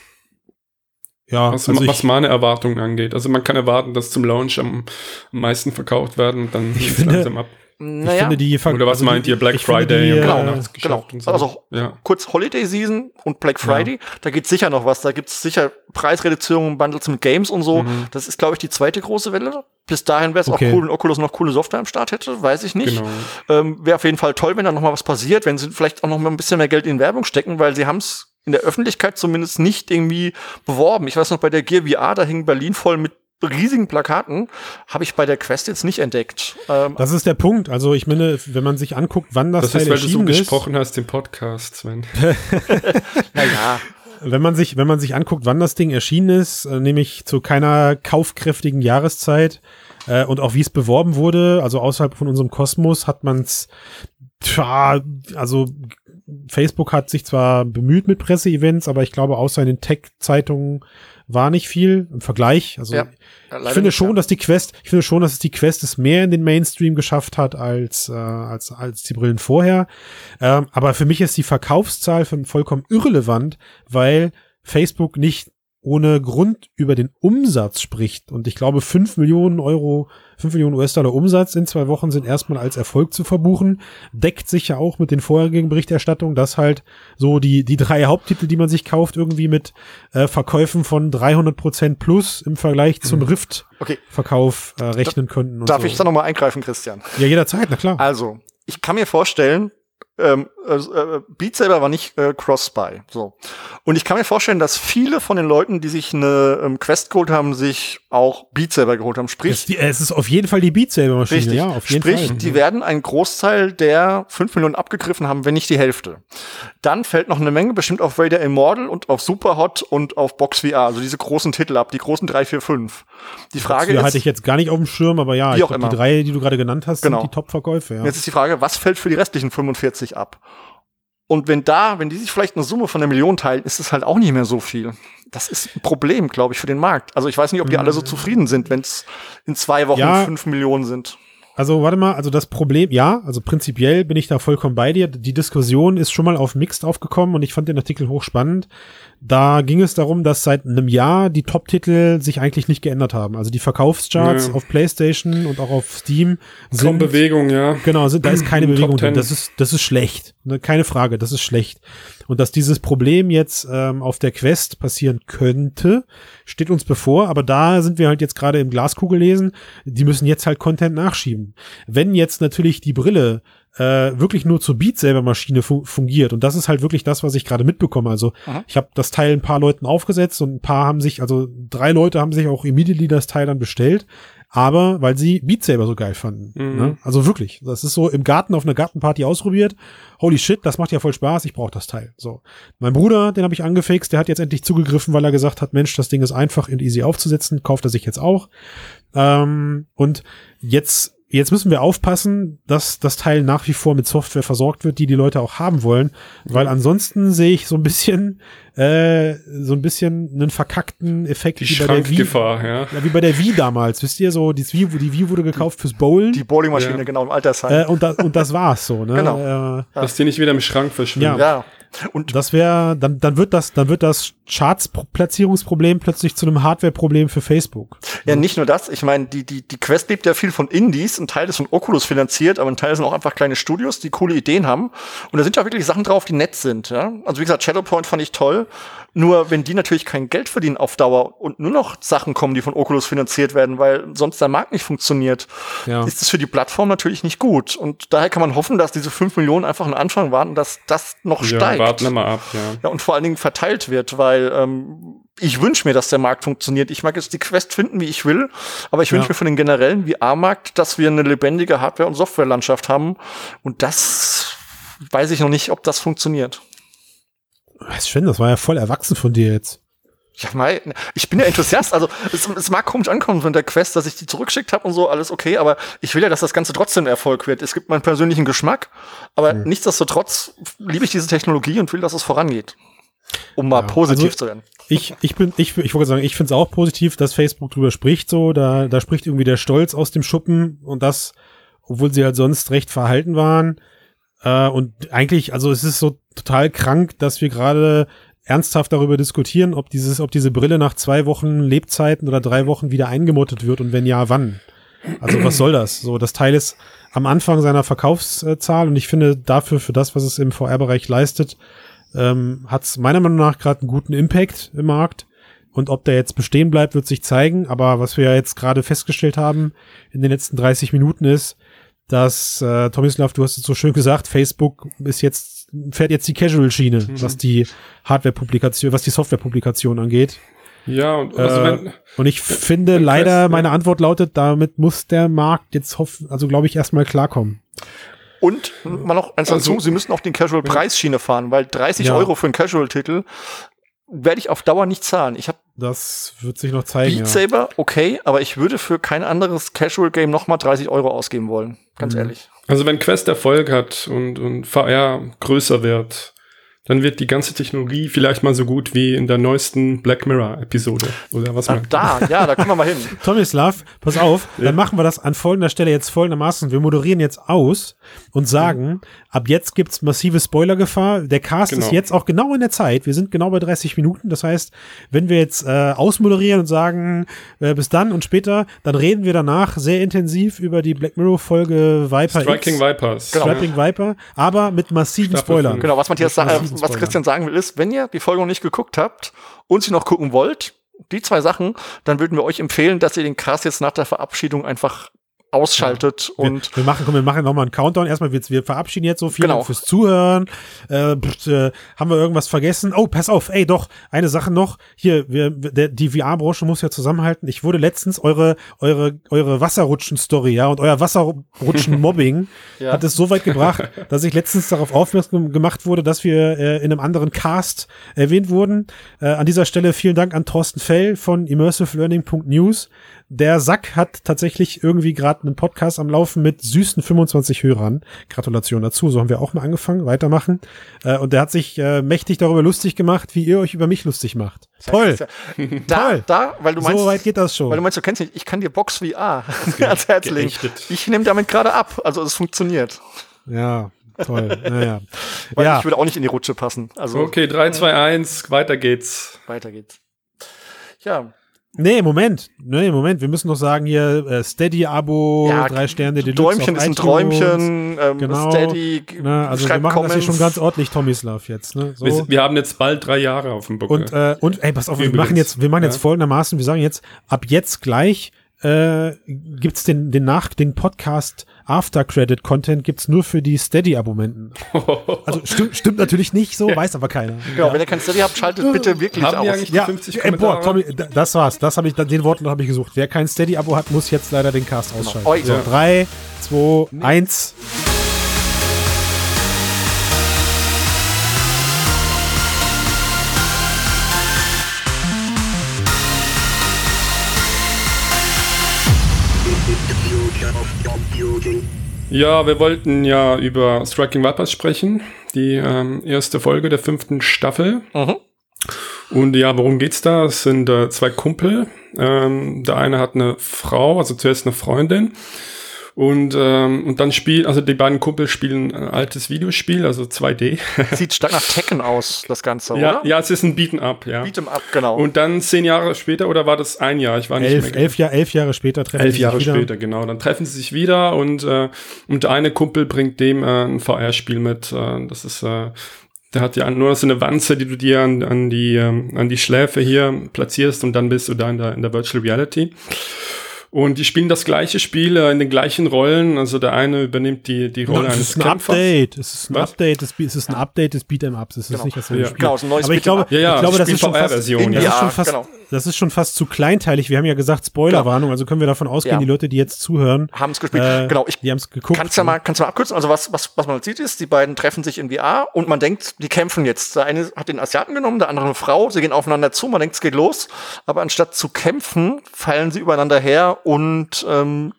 Ja, was, also was ich, meine Erwartungen angeht. Also man kann erwarten, dass zum Launch am, am meisten verkauft werden und dann Ich finde- langsam ab. ich Naja, finde die Ver- Oder was also meint die, ihr, Black ich Friday Die, und äh, genau, Weihnachtsgeschäft genau. und so? Also Ja. kurz Holiday Season und Black Friday, da gibt's sicher noch was. Da gibt's sicher Preisreduzierungen, Bundles mit Games und so. Mhm. Das ist, glaube ich, die zweite große Welle. Bis dahin wäre es Okay. auch cool, wenn Oculus noch coole Software am Start hätte, weiß ich nicht. Genau. Ähm, wäre auf jeden Fall toll, wenn da noch mal was passiert, wenn sie vielleicht auch noch mal ein bisschen mehr Geld in Werbung stecken, weil sie haben's in der Öffentlichkeit zumindest nicht irgendwie beworben. Ich weiß noch, bei der Gear VR, da hing Berlin voll mit riesigen Plakaten, habe ich bei der Quest jetzt nicht entdeckt. Ähm, Das ist der Punkt. Also ich meine, wenn man sich anguckt, wann das, Das Teil ist, weil du so erschienen ist, gesprochen hast im Podcast, Sven. [laughs] naja, wenn man sich, wenn man sich anguckt, wann das Ding erschienen ist, äh, nämlich zu keiner kaufkräftigen Jahreszeit äh, und auch wie es beworben wurde, also außerhalb von unserem Kosmos, hat man es, also Facebook hat sich zwar bemüht mit Presseevents, aber ich glaube, außer in den Tech-Zeitungen war nicht viel im Vergleich. Also Ja. ich finde schon, dass die Quest, ich finde schon, dass es die Quest es mehr in den Mainstream geschafft hat als äh, als als die Brillen vorher. Ähm, aber für mich ist die Verkaufszahl von vollkommen irrelevant, weil Facebook nicht ohne Grund über den Umsatz spricht. Und ich glaube, fünf Millionen Euro, fünf Millionen US-Dollar Umsatz in zwei Wochen sind erstmal als Erfolg zu verbuchen. Deckt sich ja auch mit den vorherigen Berichterstattungen, dass halt so die, die drei Haupttitel, die man sich kauft, irgendwie mit äh, Verkäufen von 300 Prozent plus im Vergleich zum Okay, Rift-Verkauf äh, rechnen könnten. Und darf so. ich da noch mal eingreifen, Christian? Ja, jederzeit, na klar. Also, ich kann mir vorstellen, ähm, äh, äh, Beat Saber war nicht äh, Cross-Buy. So. Und ich kann mir vorstellen, dass viele von den Leuten, die sich eine ähm, Quest geholt haben, sich auch Beat Saber geholt haben. Es, Sprich, die, es ist auf jeden Fall die Beat Saber Maschine, Richtig. ja, auf jeden Sprich, Fall. die werden einen Großteil der 5 Millionen abgegriffen haben, wenn nicht die Hälfte. Dann fällt noch eine Menge bestimmt auf Raider Immortal und auf Superhot und auf Box VR, also diese großen Titel ab, die großen 3, 4, 5. Die Frage Die ist, hatte ich jetzt gar nicht auf dem Schirm, aber ja, ich glaub, die drei, die du gerade genannt hast, Genau. sind die Top-Verkäufe, ja. jetzt ist die Frage, was fällt für die restlichen 45 ab? Und wenn da, wenn die sich vielleicht eine Summe von einer Million teilen, ist es halt auch nicht mehr so viel. Das ist ein Problem, glaube ich, für den Markt. Also ich weiß nicht, ob die alle so zufrieden sind, wenn es in zwei Wochen Mhm. Ja. fünf Millionen sind. Also warte mal, also das Problem, ja, also prinzipiell bin ich da vollkommen bei dir. Die Diskussion ist schon mal auf Mixed aufgekommen und ich fand den Artikel hochspannend. Da ging es darum, dass seit einem Jahr die Top-Titel sich eigentlich nicht geändert haben. Also die Verkaufscharts Ja. auf PlayStation und auch auf Steam Kaum sind Bewegung, ja. Genau, sind, da ist keine [clears throat] Bewegung drin. 10. Das ist, das ist schlecht. Ne, keine Frage, das ist schlecht. Und dass dieses Problem jetzt ähm, auf der Quest passieren könnte, steht uns bevor. Aber da sind wir halt jetzt gerade im Glaskugellesen. Die müssen jetzt halt Content nachschieben. Wenn jetzt natürlich die Brille äh, wirklich nur zur Beat selber Maschine fu fungiert und das ist halt wirklich das, was ich gerade mitbekomme. Also Aha. ich habe das Teil ein paar Leuten aufgesetzt und ein paar haben sich, also drei Leute haben sich auch immediately das Teil dann bestellt, aber weil sie Beat Saber so geil fanden. Mhm. Ne? Also wirklich, das ist so im Garten auf einer Gartenparty ausprobiert. Holy shit, das macht ja voll Spaß, ich brauche das Teil. So, mein Bruder, den habe ich angefixt, der hat jetzt endlich zugegriffen, weil er gesagt hat, Mensch, das Ding ist einfach und easy aufzusetzen, kauft er sich jetzt auch. Ähm, und jetzt Jetzt müssen wir aufpassen, dass das Teil nach wie vor mit Software versorgt wird, die die Leute auch haben wollen, weil ansonsten sehe ich so ein bisschen, äh, so ein bisschen einen verkackten Effekt Die wie bei der Wii, Schrankgefahr, ja. ja, wie bei der Wii damals. Wisst ihr so, die Wii, die Wii wurde gekauft fürs Bowlen Die Bowlingmaschine, Ja. genau, im Altersheim. äh, und, das, und das war's so. Ne? Genau. Äh, Dass die nicht wieder im Schrank verschwinden. ja. Und das wäre, dann, dann wird das, dann wird das Charts-Platzierungsproblem plötzlich zu einem Hardware-Problem für Facebook. Ja, nicht nur das. Ich meine, die, die, die Quest lebt ja viel von Indies. Ein Teil ist von Oculus finanziert, aber ein Teil sind auch einfach kleine Studios, die coole Ideen haben. Und da sind ja wirklich Sachen drauf, die nett sind. Ja? Also wie gesagt, Shadowpoint fand ich toll. Nur wenn die natürlich kein Geld verdienen auf Dauer und nur noch Sachen kommen, die von Oculus finanziert werden, weil sonst der Markt nicht funktioniert, Ja. ist es für die Plattform natürlich nicht gut. Und daher kann man hoffen, dass diese 5 Millionen einfach ein Anfang waren und dass das noch Ja, steigt. Warten wir mal ab, ja. Ja, und vor allen Dingen verteilt wird, weil ähm, ich wünsche mir, dass der Markt funktioniert. Ich mag jetzt die Quest finden, wie ich will, aber ich Ja. wünsche mir für den generellen VR-Markt, dass wir eine lebendige Hardware- und Softwarelandschaft haben. Und das weiß ich noch nicht, ob das funktioniert. Sven, das war ja voll erwachsen von dir jetzt. Ja, mei, ich bin ja Enthusiast. Also es, es mag komisch ankommen von der Quest, dass ich die zurückgeschickt habe und so, alles okay, aber ich will ja, dass das Ganze trotzdem Erfolg wird. Es gibt meinen persönlichen Geschmack, aber Hm. nichtsdestotrotz liebe ich diese Technologie und will, dass es vorangeht. Um mal Ja, positiv also- zu werden. Ich, ich bin, ich, ich wollte sagen, ich finde es auch positiv, dass Facebook drüber spricht, so, da, da spricht irgendwie der Stolz aus dem Schuppen und das, obwohl sie halt sonst recht verhalten waren. Äh, und eigentlich, also es ist so total krank, dass wir gerade ernsthaft darüber diskutieren, ob dieses, ob diese Brille nach zwei Wochen Lebzeiten oder drei Wochen wieder eingemottet wird und wenn ja, wann. Also was soll das? So, das Teil ist am Anfang seiner Verkaufszahl und ich finde dafür, für das, was es im VR-Bereich leistet, ähm, hat es meiner Meinung nach gerade einen guten Impact im Markt. Und ob der jetzt bestehen bleibt, wird sich zeigen. Aber was wir ja jetzt gerade festgestellt haben in den letzten 30 Minuten ist, dass äh, Tomislav, du hast es so schön gesagt, Facebook ist jetzt fährt jetzt die Casual-Schiene, mhm. was die Hardware-Publikation, was die Software-Publikation angeht. Ja, und, also äh, wenn, und ich finde leider, meine Antwort lautet, damit muss der Markt jetzt hoffen, also glaube ich, erstmal klarkommen. Und mal noch eins dazu, also, sie müssen auch den Casual-Preisschiene fahren, weil 30 ja. Euro für einen Casual-Titel werde ich auf Dauer nicht zahlen. Ich habe das wird sich noch zeigen. Beat Saber, ja. okay, aber ich würde für kein anderes Casual Game nochmal 30 Euro ausgeben wollen. Ganz mhm. ehrlich. Also wenn Quest Erfolg hat und, und VR größer wird, dann wird die ganze Technologie vielleicht mal so gut wie in der neuesten Black Mirror Episode oder was man. Da, ja, da können wir mal hin. [laughs] Tomislav, pass auf, ja. dann machen wir das an folgender Stelle jetzt folgendermaßen. Wir moderieren jetzt aus und sagen, mhm. ab jetzt gibt's massive Spoilergefahr. Der Cast genau. ist jetzt auch genau in der Zeit. Wir sind genau bei 30 Minuten. Das heißt, wenn wir jetzt äh, ausmoderieren und sagen, äh, bis dann und später, dann reden wir danach sehr intensiv über die Black Mirror Folge Viper Striking X. Vipers. Genau. Striking Viper, aber mit massiven Staffel Spoilern. Genau, was Matthias sagt, was Christian sagen will, ist, wenn ihr die Folge noch nicht geguckt habt und sie noch gucken wollt, die zwei Sachen, dann würden wir euch empfehlen, dass ihr den Cast jetzt nach der Verabschiedung einfach ausschaltet ja. und wir, wir, machen komm, wir machen noch mal einen Countdown. Erstmal wir, wir verabschieden jetzt so viel genau. fürs Zuhören. Äh, pff, äh, haben wir irgendwas vergessen? Oh pass auf ey doch eine Sache noch. Hier wir der, die VR Branche muss ja zusammenhalten. Ich wurde letztens eure eure eure Wasserrutschen Story ja und euer Wasserrutschen Mobbing [laughs] ja. hat es so weit gebracht dass ich letztens darauf aufmerksam gemacht wurde dass wir äh, in einem anderen Cast erwähnt wurden. Äh, an dieser Stelle vielen Dank an Thorsten Fell von immersivelearning.news der Sack hat tatsächlich irgendwie gerade einen Podcast am Laufen mit süßen 25 Hörern. Gratulation dazu. So haben wir auch mal angefangen, weitermachen. Äh, und der hat sich äh, mächtig darüber lustig gemacht, wie ihr euch über mich lustig macht. Toll. Ja, [laughs] da, Toll. Da, weil du meinst, so weit geht das schon. Weil du meinst, du kennst nicht, ich kann dir Box VR [laughs] ans Herz legen. Ich nehme damit gerade ab. Also es funktioniert. Ja, toll. Naja. [laughs] Weil ja. ich würde auch nicht in die Rutsche passen. Also, okay, 3, 2, 1, weiter geht's. Weiter geht's. Ja, Nee, Moment. Nee, Moment. Wir müssen noch sagen hier äh, Steady-Abo, ja, drei Sterne Deluxe Däumchen ist ein Träumchen. Ähm, genau. Steady. Ne, also wir machen Comments. das hier schon ganz ordentlich Tommyslav jetzt. Ne? So. Wir, wir, haben jetzt bald drei Jahre auf dem Buckel. Und, äh, und ey, pass auf, Übrigens. wir machen jetzt, wir machen jetzt ja. folgendermaßen, wir sagen jetzt, ab jetzt gleich äh, gibt's den, den nach, den Podcast After Credit Content gibt's nur für die Steady Abonnenten. [laughs] Also stimmt, stimmt natürlich nicht so, weiß aber keiner. Genau, ja. wenn ihr kein Steady habt, schaltet bitte wirklich Haben aus. ja, 50 äh, Kommentare? Boah, Tommy, das war's. Das hab ich den Worten habe ich gesucht. Wer kein Steady Abo hat, muss jetzt leider den Cast genau. ausschalten. Genau. So, 3 2 1 Ja, wir wollten ja über Striking Vipers sprechen, die ähm, erste Folge der fünften Staffel. Mhm. Und ja, worum geht's da? Es sind äh, zwei Kumpel. Ähm, der eine hat eine Frau, also zuerst eine Freundin. Und, ähm, und dann spielen, also die beiden Kumpel spielen ein altes Videospiel, also 2D. [laughs] Sieht stark nach Tekken aus, das Ganze, ja, oder? Ja, es ist ein Beat'em Up, ja. Beat'em Up, genau. Und dann zehn Jahre später, oder war das ein Jahr? Ich war nicht elf, mehr. Elf, Jahr, elf Jahre später treffen elf sie Jahre sich wieder. später, genau. Dann treffen sie sich wieder und, äh, und der eine Kumpel bringt dem äh, ein VR-Spiel mit. Äh, das ist, äh, der hat ja nur so eine Wanze, die du dir an, an, die, ähm, an die Schläfe hier platzierst und dann bist du da in der, in der Virtual Reality. Und die spielen das gleiche Spiel äh, in den gleichen Rollen. Also der eine übernimmt die, die Rolle no, eines Kämpfers. Update. Es ist ein Was? Update. Es ist ein Update des Beat'em Ups. Es ist genau. nicht das ja. Spiel. Genau, ein neues Aber ich glaube, ja, ja, ich glaube, das, ist schon fast, das, ja, ist schon fast, genau. Das ist schon fast zu kleinteilig. Wir haben ja gesagt Spoilerwarnung. Also können wir davon ausgehen, ja. die Leute, die jetzt zuhören, haben es gespielt. Äh, genau, ich die haben es geguckt. Kannst ja mal, kannst du mal abkürzen. Also was, was, was man sieht ist, die beiden treffen sich in VR und man denkt, die kämpfen jetzt. Der eine hat den Asiaten genommen, der andere eine Frau. Sie gehen aufeinander zu. Man denkt, es geht los. Aber anstatt zu kämpfen, fallen sie übereinander her und ähm,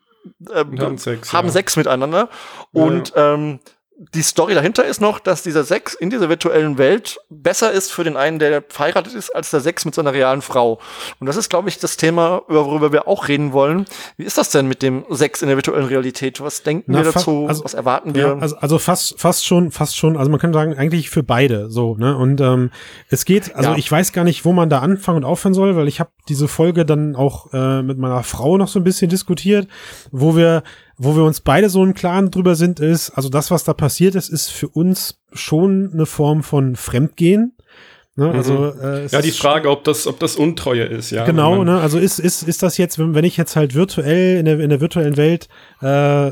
ähm, haben, Sex, haben ja. Sex miteinander. Und ähm, die Story dahinter ist noch, dass dieser Sex in dieser virtuellen Welt besser ist für den einen, der verheiratet ist, als der Sex mit seiner realen Frau. Und das ist, glaube ich, das Thema, worüber wir auch reden wollen. Wie ist das denn mit dem Sex in der virtuellen Realität? Was denken Na, wir dazu? Also, Was erwarten wir? Ja, also, also fast, fast schon, fast schon. Also man kann sagen, eigentlich für beide so. Ne? Und ähm, es geht. Also ja. ich weiß gar nicht, wo man da anfangen und aufhören soll, weil ich habe diese Folge dann auch äh, mit meiner Frau noch so ein bisschen diskutiert, wo wir wo wir uns beide so im Klaren drüber sind, ist, also das, was da passiert ist, ist für uns schon eine Form von Fremdgehen. Ne, mhm. also, äh, ja, die Frage, ob das, ob das Untreue ist, ja. Genau, ne, also ist, ist, ist das jetzt, wenn, wenn ich jetzt halt virtuell in der, in der virtuellen Welt, äh,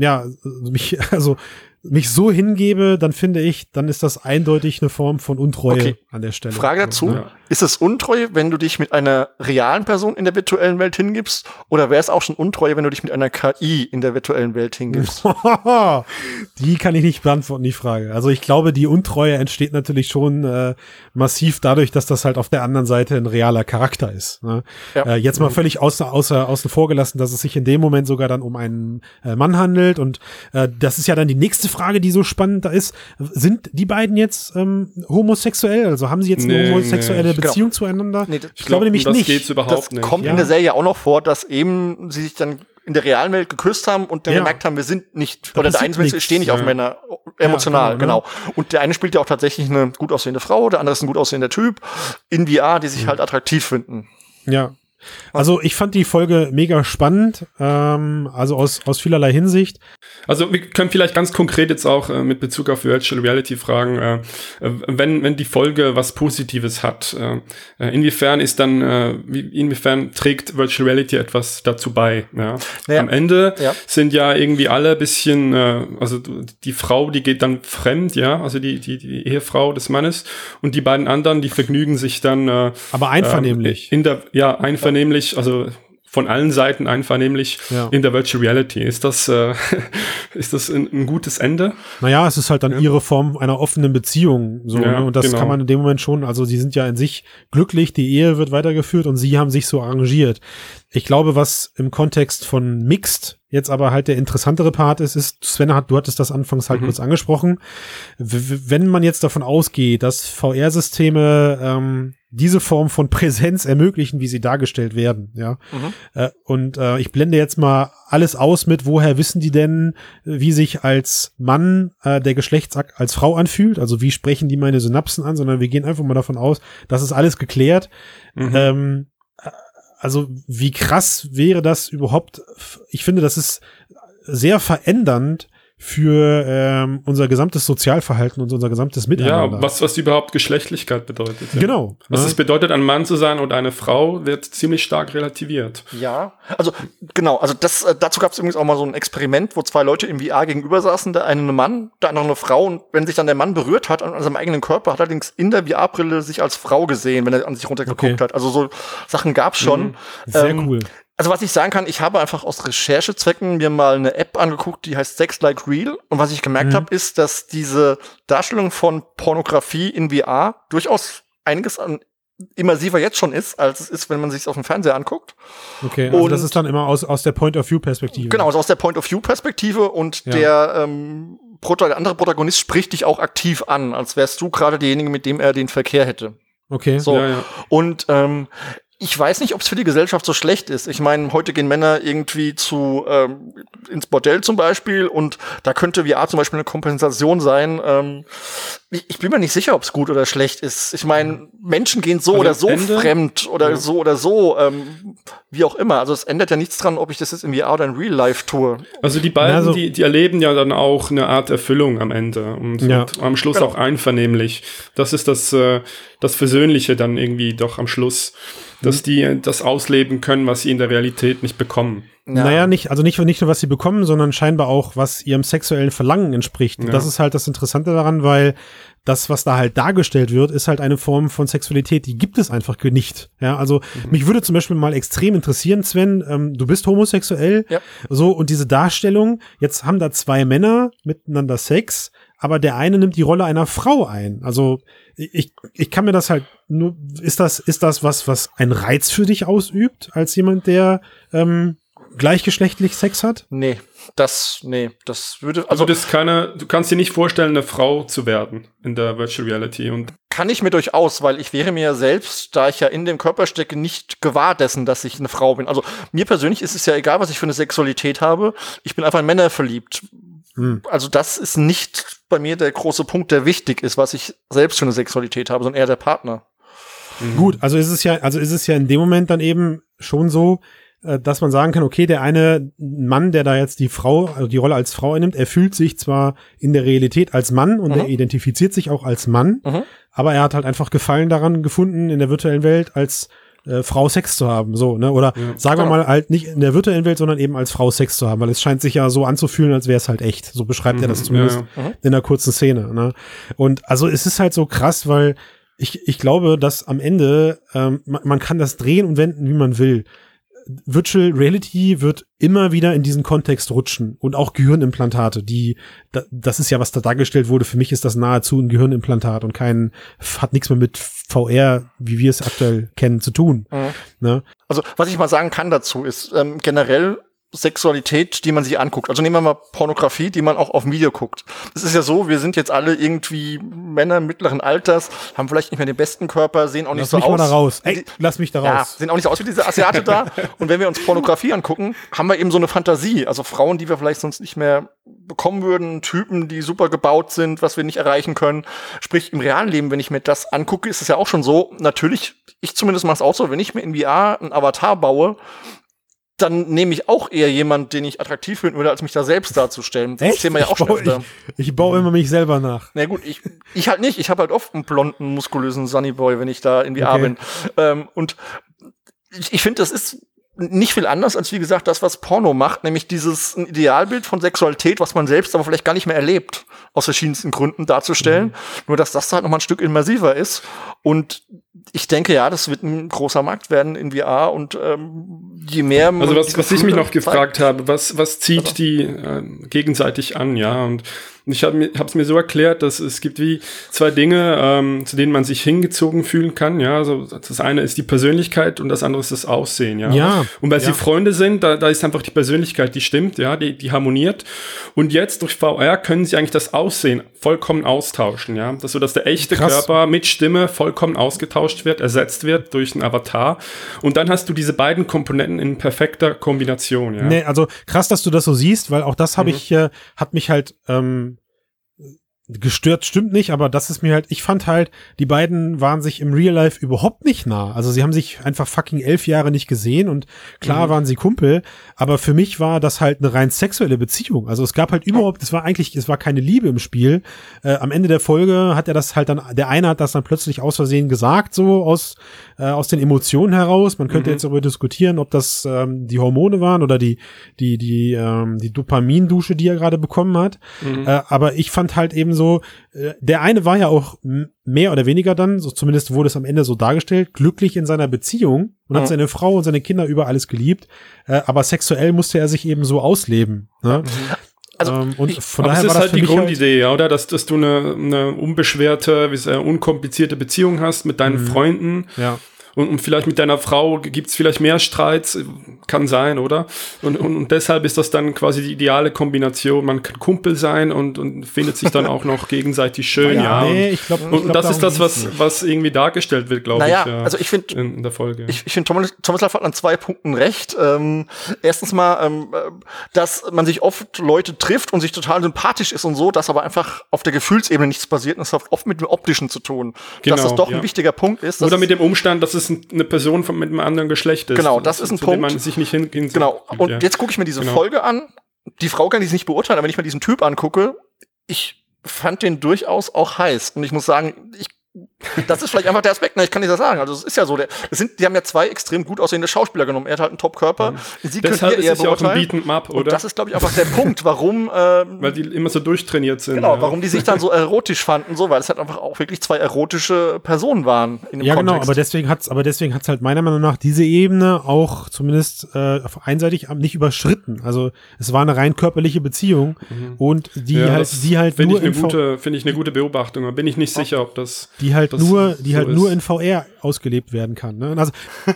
ja, mich, [laughs] also mich so hingebe, dann finde ich, dann ist das eindeutig eine Form von Untreue okay. an der Stelle. Frage dazu, ja. ist es Untreue, wenn du dich mit einer realen Person in der virtuellen Welt hingibst? Oder wäre es auch schon Untreue, wenn du dich mit einer KI in der virtuellen Welt hingibst? [laughs] die kann ich nicht beantworten, die Frage. Also ich glaube, die Untreue entsteht natürlich schon äh, massiv dadurch, dass das halt auf der anderen Seite ein realer Charakter ist. Ne? Ja. Äh, jetzt mal völlig außer, außer, außen vor gelassen, dass es sich in dem Moment sogar dann um einen äh, Mann handelt und äh, das ist ja dann die nächste Frage, die so spannend da ist. Sind die beiden jetzt ähm, homosexuell? Also haben sie jetzt eine homosexuelle nee, Beziehung genau. zueinander? Nee, ich, ich glaube nämlich das nicht. Geht's überhaupt das nicht. kommt ja. in der Serie auch noch vor, dass eben sie sich dann in der realen Welt geküsst haben und dann ja. gemerkt haben, wir sind nicht, da oder der eine wir stehen nicht ja. auf Männer emotional, ja, genau, genau. Und der eine spielt ja auch tatsächlich eine gut aussehende Frau, der andere ist ein gut aussehender Typ in VR, die sich halt attraktiv finden. Ja, also ich fand die Folge mega spannend, ähm, also aus, aus vielerlei Hinsicht. Also wir können vielleicht ganz konkret jetzt auch äh, mit Bezug auf Virtual Reality fragen, äh, äh wenn, wenn die Folge was Positives hat, äh, äh, inwiefern ist dann, äh, wie, inwiefern trägt Virtual Reality etwas dazu bei? Ja? Naja. Am Ende ja. sind ja irgendwie alle bisschen, äh, also die Frau, die geht dann fremd, ja, also die, die, die Ehefrau des Mannes und die beiden anderen, die vergnügen sich dann. Äh, Aber einvernehmlich. Äh, in der, ja, einvernehmlich einvernehmlich, also von allen Seiten einvernehmlich ja. in der Virtual Reality. Ist das, äh, [laughs] ist das ein, ein, gutes Ende? Naja, es ist halt dann ja. ihre Form einer offenen Beziehung. So, ja, ne? Und das genau. kann man in dem Moment schon, also sie sind ja in sich glücklich, die Ehe wird weitergeführt und sie haben sich so arrangiert. Ich glaube, was im Kontext von Mixed jetzt aber halt der interessantere Part ist, ist, Sven hat, du hattest das anfangs halt mhm. kurz angesprochen. W wenn man jetzt davon ausgeht, dass VR-Systeme ähm, diese Form von Präsenz ermöglichen, wie sie dargestellt werden, ja. Mhm. Äh, und äh, ich blende jetzt mal alles aus mit, woher wissen die denn, wie sich als Mann äh, der Geschlechtsakt als Frau anfühlt? Also wie sprechen die meine Synapsen an, sondern wir gehen einfach mal davon aus, das ist alles geklärt. Mhm. Ähm, also wie krass wäre das überhaupt? Ich finde, das ist sehr verändernd für ähm, unser gesamtes Sozialverhalten und unser gesamtes Miteinander. Ja, was, was überhaupt Geschlechtlichkeit bedeutet. Ja. Genau. Was ne? es bedeutet, ein Mann zu sein und eine Frau, wird ziemlich stark relativiert. Ja, also genau, also das, äh, dazu gab es übrigens auch mal so ein Experiment, wo zwei Leute im VR gegenüber saßen, der eine ein Mann, der andere eine Frau und wenn sich dann der Mann berührt hat an, seinem eigenen Körper, hat er allerdings in der VR-Brille sich als Frau gesehen, wenn er an sich runtergeguckt okay. hat. Also so Sachen gab's schon. Mhm. Sehr ähm, cool. Also was ich sagen kann, ich habe einfach aus Recherchezwecken mir mal eine App angeguckt, die heißt Sex Like Real. Und was ich gemerkt mhm. habe, ist, dass diese Darstellung von Pornografie in VR durchaus einiges an immersiver jetzt schon ist, als es ist, wenn man sich auf dem Fernseher anguckt. Okay, also und das ist dann immer aus, aus der Point-of-View-Perspektive. Genau, also aus der Point-of-View-Perspektive und ja. der, ähm, Proto der andere Protagonist spricht dich auch aktiv an, als wärst du gerade derjenige, mit dem er den Verkehr hätte. Okay. So. Ja, ja. Und ähm, ich weiß nicht, ob es für die Gesellschaft so schlecht ist. Ich meine, heute gehen Männer irgendwie zu ähm, ins Bordell zum Beispiel und da könnte VR zum Beispiel eine Kompensation sein. Ähm, ich, ich bin mir nicht sicher, ob es gut oder schlecht ist. Ich meine, Menschen gehen so also oder so Ende, fremd oder ja. so oder so, ähm, wie auch immer. Also es ändert ja nichts dran, ob ich das jetzt in VR oder in Real Life tue. Also die beiden, also, die, die erleben ja dann auch eine Art Erfüllung am Ende und, ja. und am Schluss genau. auch einvernehmlich. Das ist das, äh, das Versöhnliche dann irgendwie doch am Schluss dass mhm. die das ausleben können, was sie in der Realität nicht bekommen. Ja. Naja, nicht, also nicht, nicht nur, was sie bekommen, sondern scheinbar auch, was ihrem sexuellen Verlangen entspricht. Und ja. das ist halt das Interessante daran, weil das, was da halt dargestellt wird, ist halt eine Form von Sexualität, die gibt es einfach nicht. Ja, also mhm. mich würde zum Beispiel mal extrem interessieren, Sven, ähm, du bist homosexuell, ja. so, und diese Darstellung, jetzt haben da zwei Männer miteinander Sex, aber der eine nimmt die Rolle einer Frau ein. Also ich, ich kann mir das halt nur, ist das, ist das was, was ein Reiz für dich ausübt, als jemand, der ähm, gleichgeschlechtlich Sex hat? Nee, das, nee, das würde, Also also das ist keine, du kannst dir nicht vorstellen, eine Frau zu werden in der Virtual Reality. Und kann ich mir durchaus, weil ich wäre mir ja selbst, da ich ja in dem Körper stecke, nicht gewahr dessen, dass ich eine Frau bin. Also mir persönlich ist es ja egal, was ich für eine Sexualität habe. Ich bin einfach in Männer verliebt. Hm. Also das ist nicht bei mir der große Punkt, der wichtig ist, was ich selbst für eine Sexualität habe, sondern eher der Partner. Gut, also ist es ja, also ist es ja in dem Moment dann eben schon so, dass man sagen kann, okay, der eine Mann, der da jetzt die Frau, also die Rolle als Frau einnimmt, er fühlt sich zwar in der Realität als Mann und Mhm. er identifiziert sich auch als Mann, Mhm. aber er hat halt einfach Gefallen daran gefunden, in der virtuellen Welt als äh, Frau Sex zu haben, so, ne? Oder Ja. sagen wir Genau. mal halt nicht in der virtuellen Welt, sondern eben als Frau Sex zu haben, weil es scheint sich ja so anzufühlen, als wäre es halt echt. So beschreibt er das Mhm, zumindest ja, ja. in einer kurzen Szene. Ne? Und also es ist halt so krass, weil ich, ich glaube, dass am Ende ähm, man, man kann das drehen und wenden, wie man will. Virtual Reality wird immer wieder in diesen Kontext rutschen und auch Gehirnimplantate, die da, das ist ja was da dargestellt wurde. Für mich ist das nahezu ein Gehirnimplantat und kein hat nichts mehr mit VR, wie wir es aktuell kennen, zu tun. Mhm. Ne? Also, was ich mal sagen kann dazu ist, ähm, generell Sexualität, die man sich anguckt. Also nehmen wir mal Pornografie, die man auch auf dem Video guckt. Es ist ja so, wir sind jetzt alle irgendwie Männer mittleren Alters, haben vielleicht nicht mehr den besten Körper, sehen auch nicht Lass so mich aus. mal da raus. Ey, lass mich da Ja, raus. sehen auch nicht so aus wie diese Asiate da. Und wenn wir uns Pornografie angucken, haben wir eben so eine Fantasie. Also Frauen, die wir vielleicht sonst nicht mehr bekommen würden, Typen, die super gebaut sind, was wir nicht erreichen können. Sprich, im realen Leben, wenn ich mir das angucke, ist es ja auch schon so, natürlich, ich zumindest mache es auch so, wenn ich mir in VR einen Avatar baue, dann nehme ich auch eher jemand, den ich attraktiv finden würde, als mich da selbst darzustellen. Das Echt? wir ja auch ich, schon baue, öfter. ich, ich baue immer mich selber nach. Na gut, ich, ich halt nicht. Ich habe halt oft einen blonden, muskulösen Sunnyboy, wenn ich da in VR Okay. bin. Ähm, und ich, ich finde, das ist nicht viel anders als, wie gesagt, das, was Porno macht, nämlich dieses Idealbild von Sexualität, was man selbst aber vielleicht gar nicht mehr erlebt, aus verschiedensten Gründen darzustellen. Mhm. Nur, dass das halt noch mal ein Stück immersiver ist. Und ich denke, ja, das wird ein großer Markt werden in VR und ähm, je mehr man Also was, was ich mich noch gefragt habe, was, was zieht Also. die äh, gegenseitig an, ja? Und ich habe es mir so erklärt, dass es gibt wie zwei Dinge, ähm, zu denen man sich hingezogen fühlen kann, ja. Also das eine ist die Persönlichkeit und das andere ist das Aussehen, ja. Ja, Und weil ja. sie Freunde sind, da, da ist einfach die Persönlichkeit, die stimmt, ja, die, die harmoniert. Und jetzt durch VR können sie eigentlich das Aussehen vollkommen austauschen, ja. Das so, dass der echte Krass. Körper mit Stimme vollkommen ausgetauscht wird, ersetzt wird durch einen Avatar. Und dann hast du diese beiden Komponenten in perfekter Kombination, ja. Nee, also krass, dass du das so siehst, weil auch das habe Mhm. ich, äh, hat mich halt ähm, gestört, stimmt nicht, aber das ist mir halt, ich fand halt, die beiden waren sich im Real Life überhaupt nicht nah. Also sie haben sich einfach fucking elf Jahre nicht gesehen und klar Mhm. waren sie Kumpel, aber für mich war das halt eine rein sexuelle Beziehung. Also es gab halt überhaupt, es war eigentlich, es war keine Liebe im Spiel. Äh, am Ende der Folge hat er das halt dann, der eine hat das dann plötzlich aus Versehen gesagt, so aus, äh, aus den Emotionen heraus. Man könnte Mhm. jetzt darüber diskutieren, ob das ähm, die Hormone waren oder die, die, die, ähm, die Dopamindusche, die er gerade bekommen hat. Mhm. Äh, aber ich fand halt eben so, äh, der eine war ja auch mehr oder weniger dann, so zumindest wurde es am Ende so dargestellt, glücklich in seiner Beziehung und hat Mhm. seine Frau und seine Kinder über alles geliebt. Äh, aber sexuell musste er sich eben so ausleben. Ne? Also, ähm, und ich- von daher das ist war das halt die halt, Grundidee, ja, oder? Dass, dass du eine, eine unbeschwerte, wie sehr unkomplizierte Beziehung hast mit deinen Mhm. Freunden ja. Und, und vielleicht mit deiner Frau gibt's vielleicht mehr Streits, kann sein, oder? Und, und, und deshalb ist das dann quasi die ideale Kombination. Man kann Kumpel sein und, und findet sich dann auch noch gegenseitig schön, ja. nee, und, ich glaube, und, das ist das, was, was irgendwie dargestellt wird, glaube naja, ich, ja, also ich finde, in, in der Folge. Ich, ich finde, Thomas, Thomas Laff hat an zwei Punkten recht. Ähm, erstens mal, ähm, äh, dass man sich oft Leute trifft und sich total sympathisch ist und so, dass aber einfach auf der Gefühlsebene nichts passiert und das hat oft mit dem Optischen zu tun. Genau, dass das doch ja. ein wichtiger Punkt ist. oder mit dem Umstand, dass es ein- eine Person von, mit einem anderen Geschlecht ist. Genau, das ist ein zu dem Punkt. man sich nicht hin, hin Genau. Und ja. jetzt gucke ich mir diese Genau. Folge an. Die Frau kann ich nicht beurteilen, aber wenn ich mir diesen Typ angucke, ich fand den durchaus auch heiß. Und ich muss sagen, ich, das ist vielleicht einfach der Aspekt, ne, ich kann nicht das sagen. Also es ist ja so, der, das sind, die haben ja zwei extrem gut aussehende Schauspieler genommen. Er hat halt einen Top-Körper. Sie könnt Deshalb ihr ist eher es ja auch ein beurteilen. Beat'em Up, Und oder? das ist, glaube ich, einfach der Punkt, warum, [laughs] ähm, Weil die immer so durchtrainiert sind. genau, ja. warum die sich dann so erotisch fanden, so, weil es halt einfach auch wirklich zwei erotische Personen waren in dem Ja, genau, Kontext. aber deswegen hat's, aber deswegen hat's halt meiner Meinung nach diese Ebene auch zumindest äh, einseitig am- nicht überschritten. Also es war eine rein körperliche Beziehung und die Mhm. Ja, halt, die halt Finde nur ich, eine gute, finde ich eine gute Beobachtung. Da bin ich nicht sicher, ob das. die halt halt das nur, die so halt ist. nur in VR ausgelebt werden kann. Ne? Also, [laughs]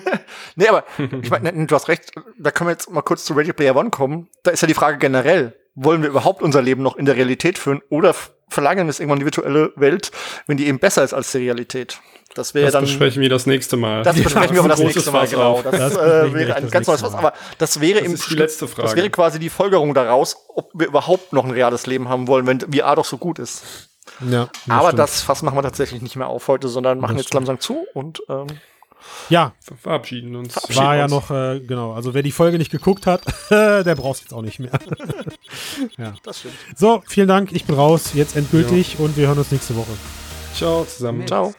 Nee, aber ich meine, ne, du hast recht, da können wir jetzt mal kurz zu Ready Player One kommen. Da ist ja die Frage generell, wollen wir überhaupt unser Leben noch in der Realität führen oder verlagern wir es irgendwann in die virtuelle Welt, wenn die eben besser ist als die Realität? Das wäre Das dann besprechen wir das nächste Mal. Das [laughs] besprechen wir aber das Großes nächste Mal, genau. Das, [laughs] Das äh, wir wäre ein das ganz neues Fass. Aber das wäre Das im ist die letzte Frage. Das wäre quasi die Folgerung daraus, ob wir überhaupt noch ein reales Leben haben wollen, wenn VR doch so gut ist. Ja, aber stimmt. das Fass machen wir tatsächlich nicht mehr auf heute, sondern machen Das jetzt langsam zu und ähm, Ja, Ver- Verabschieden uns. Verabschieden war ja uns. noch, äh, genau. Also wer die Folge nicht geguckt hat, [laughs] der braucht jetzt auch nicht mehr. [laughs] das stimmt. So, vielen Dank. Ich bin raus. Jetzt endgültig und wir hören uns nächste Woche. Ciao zusammen. Ciao.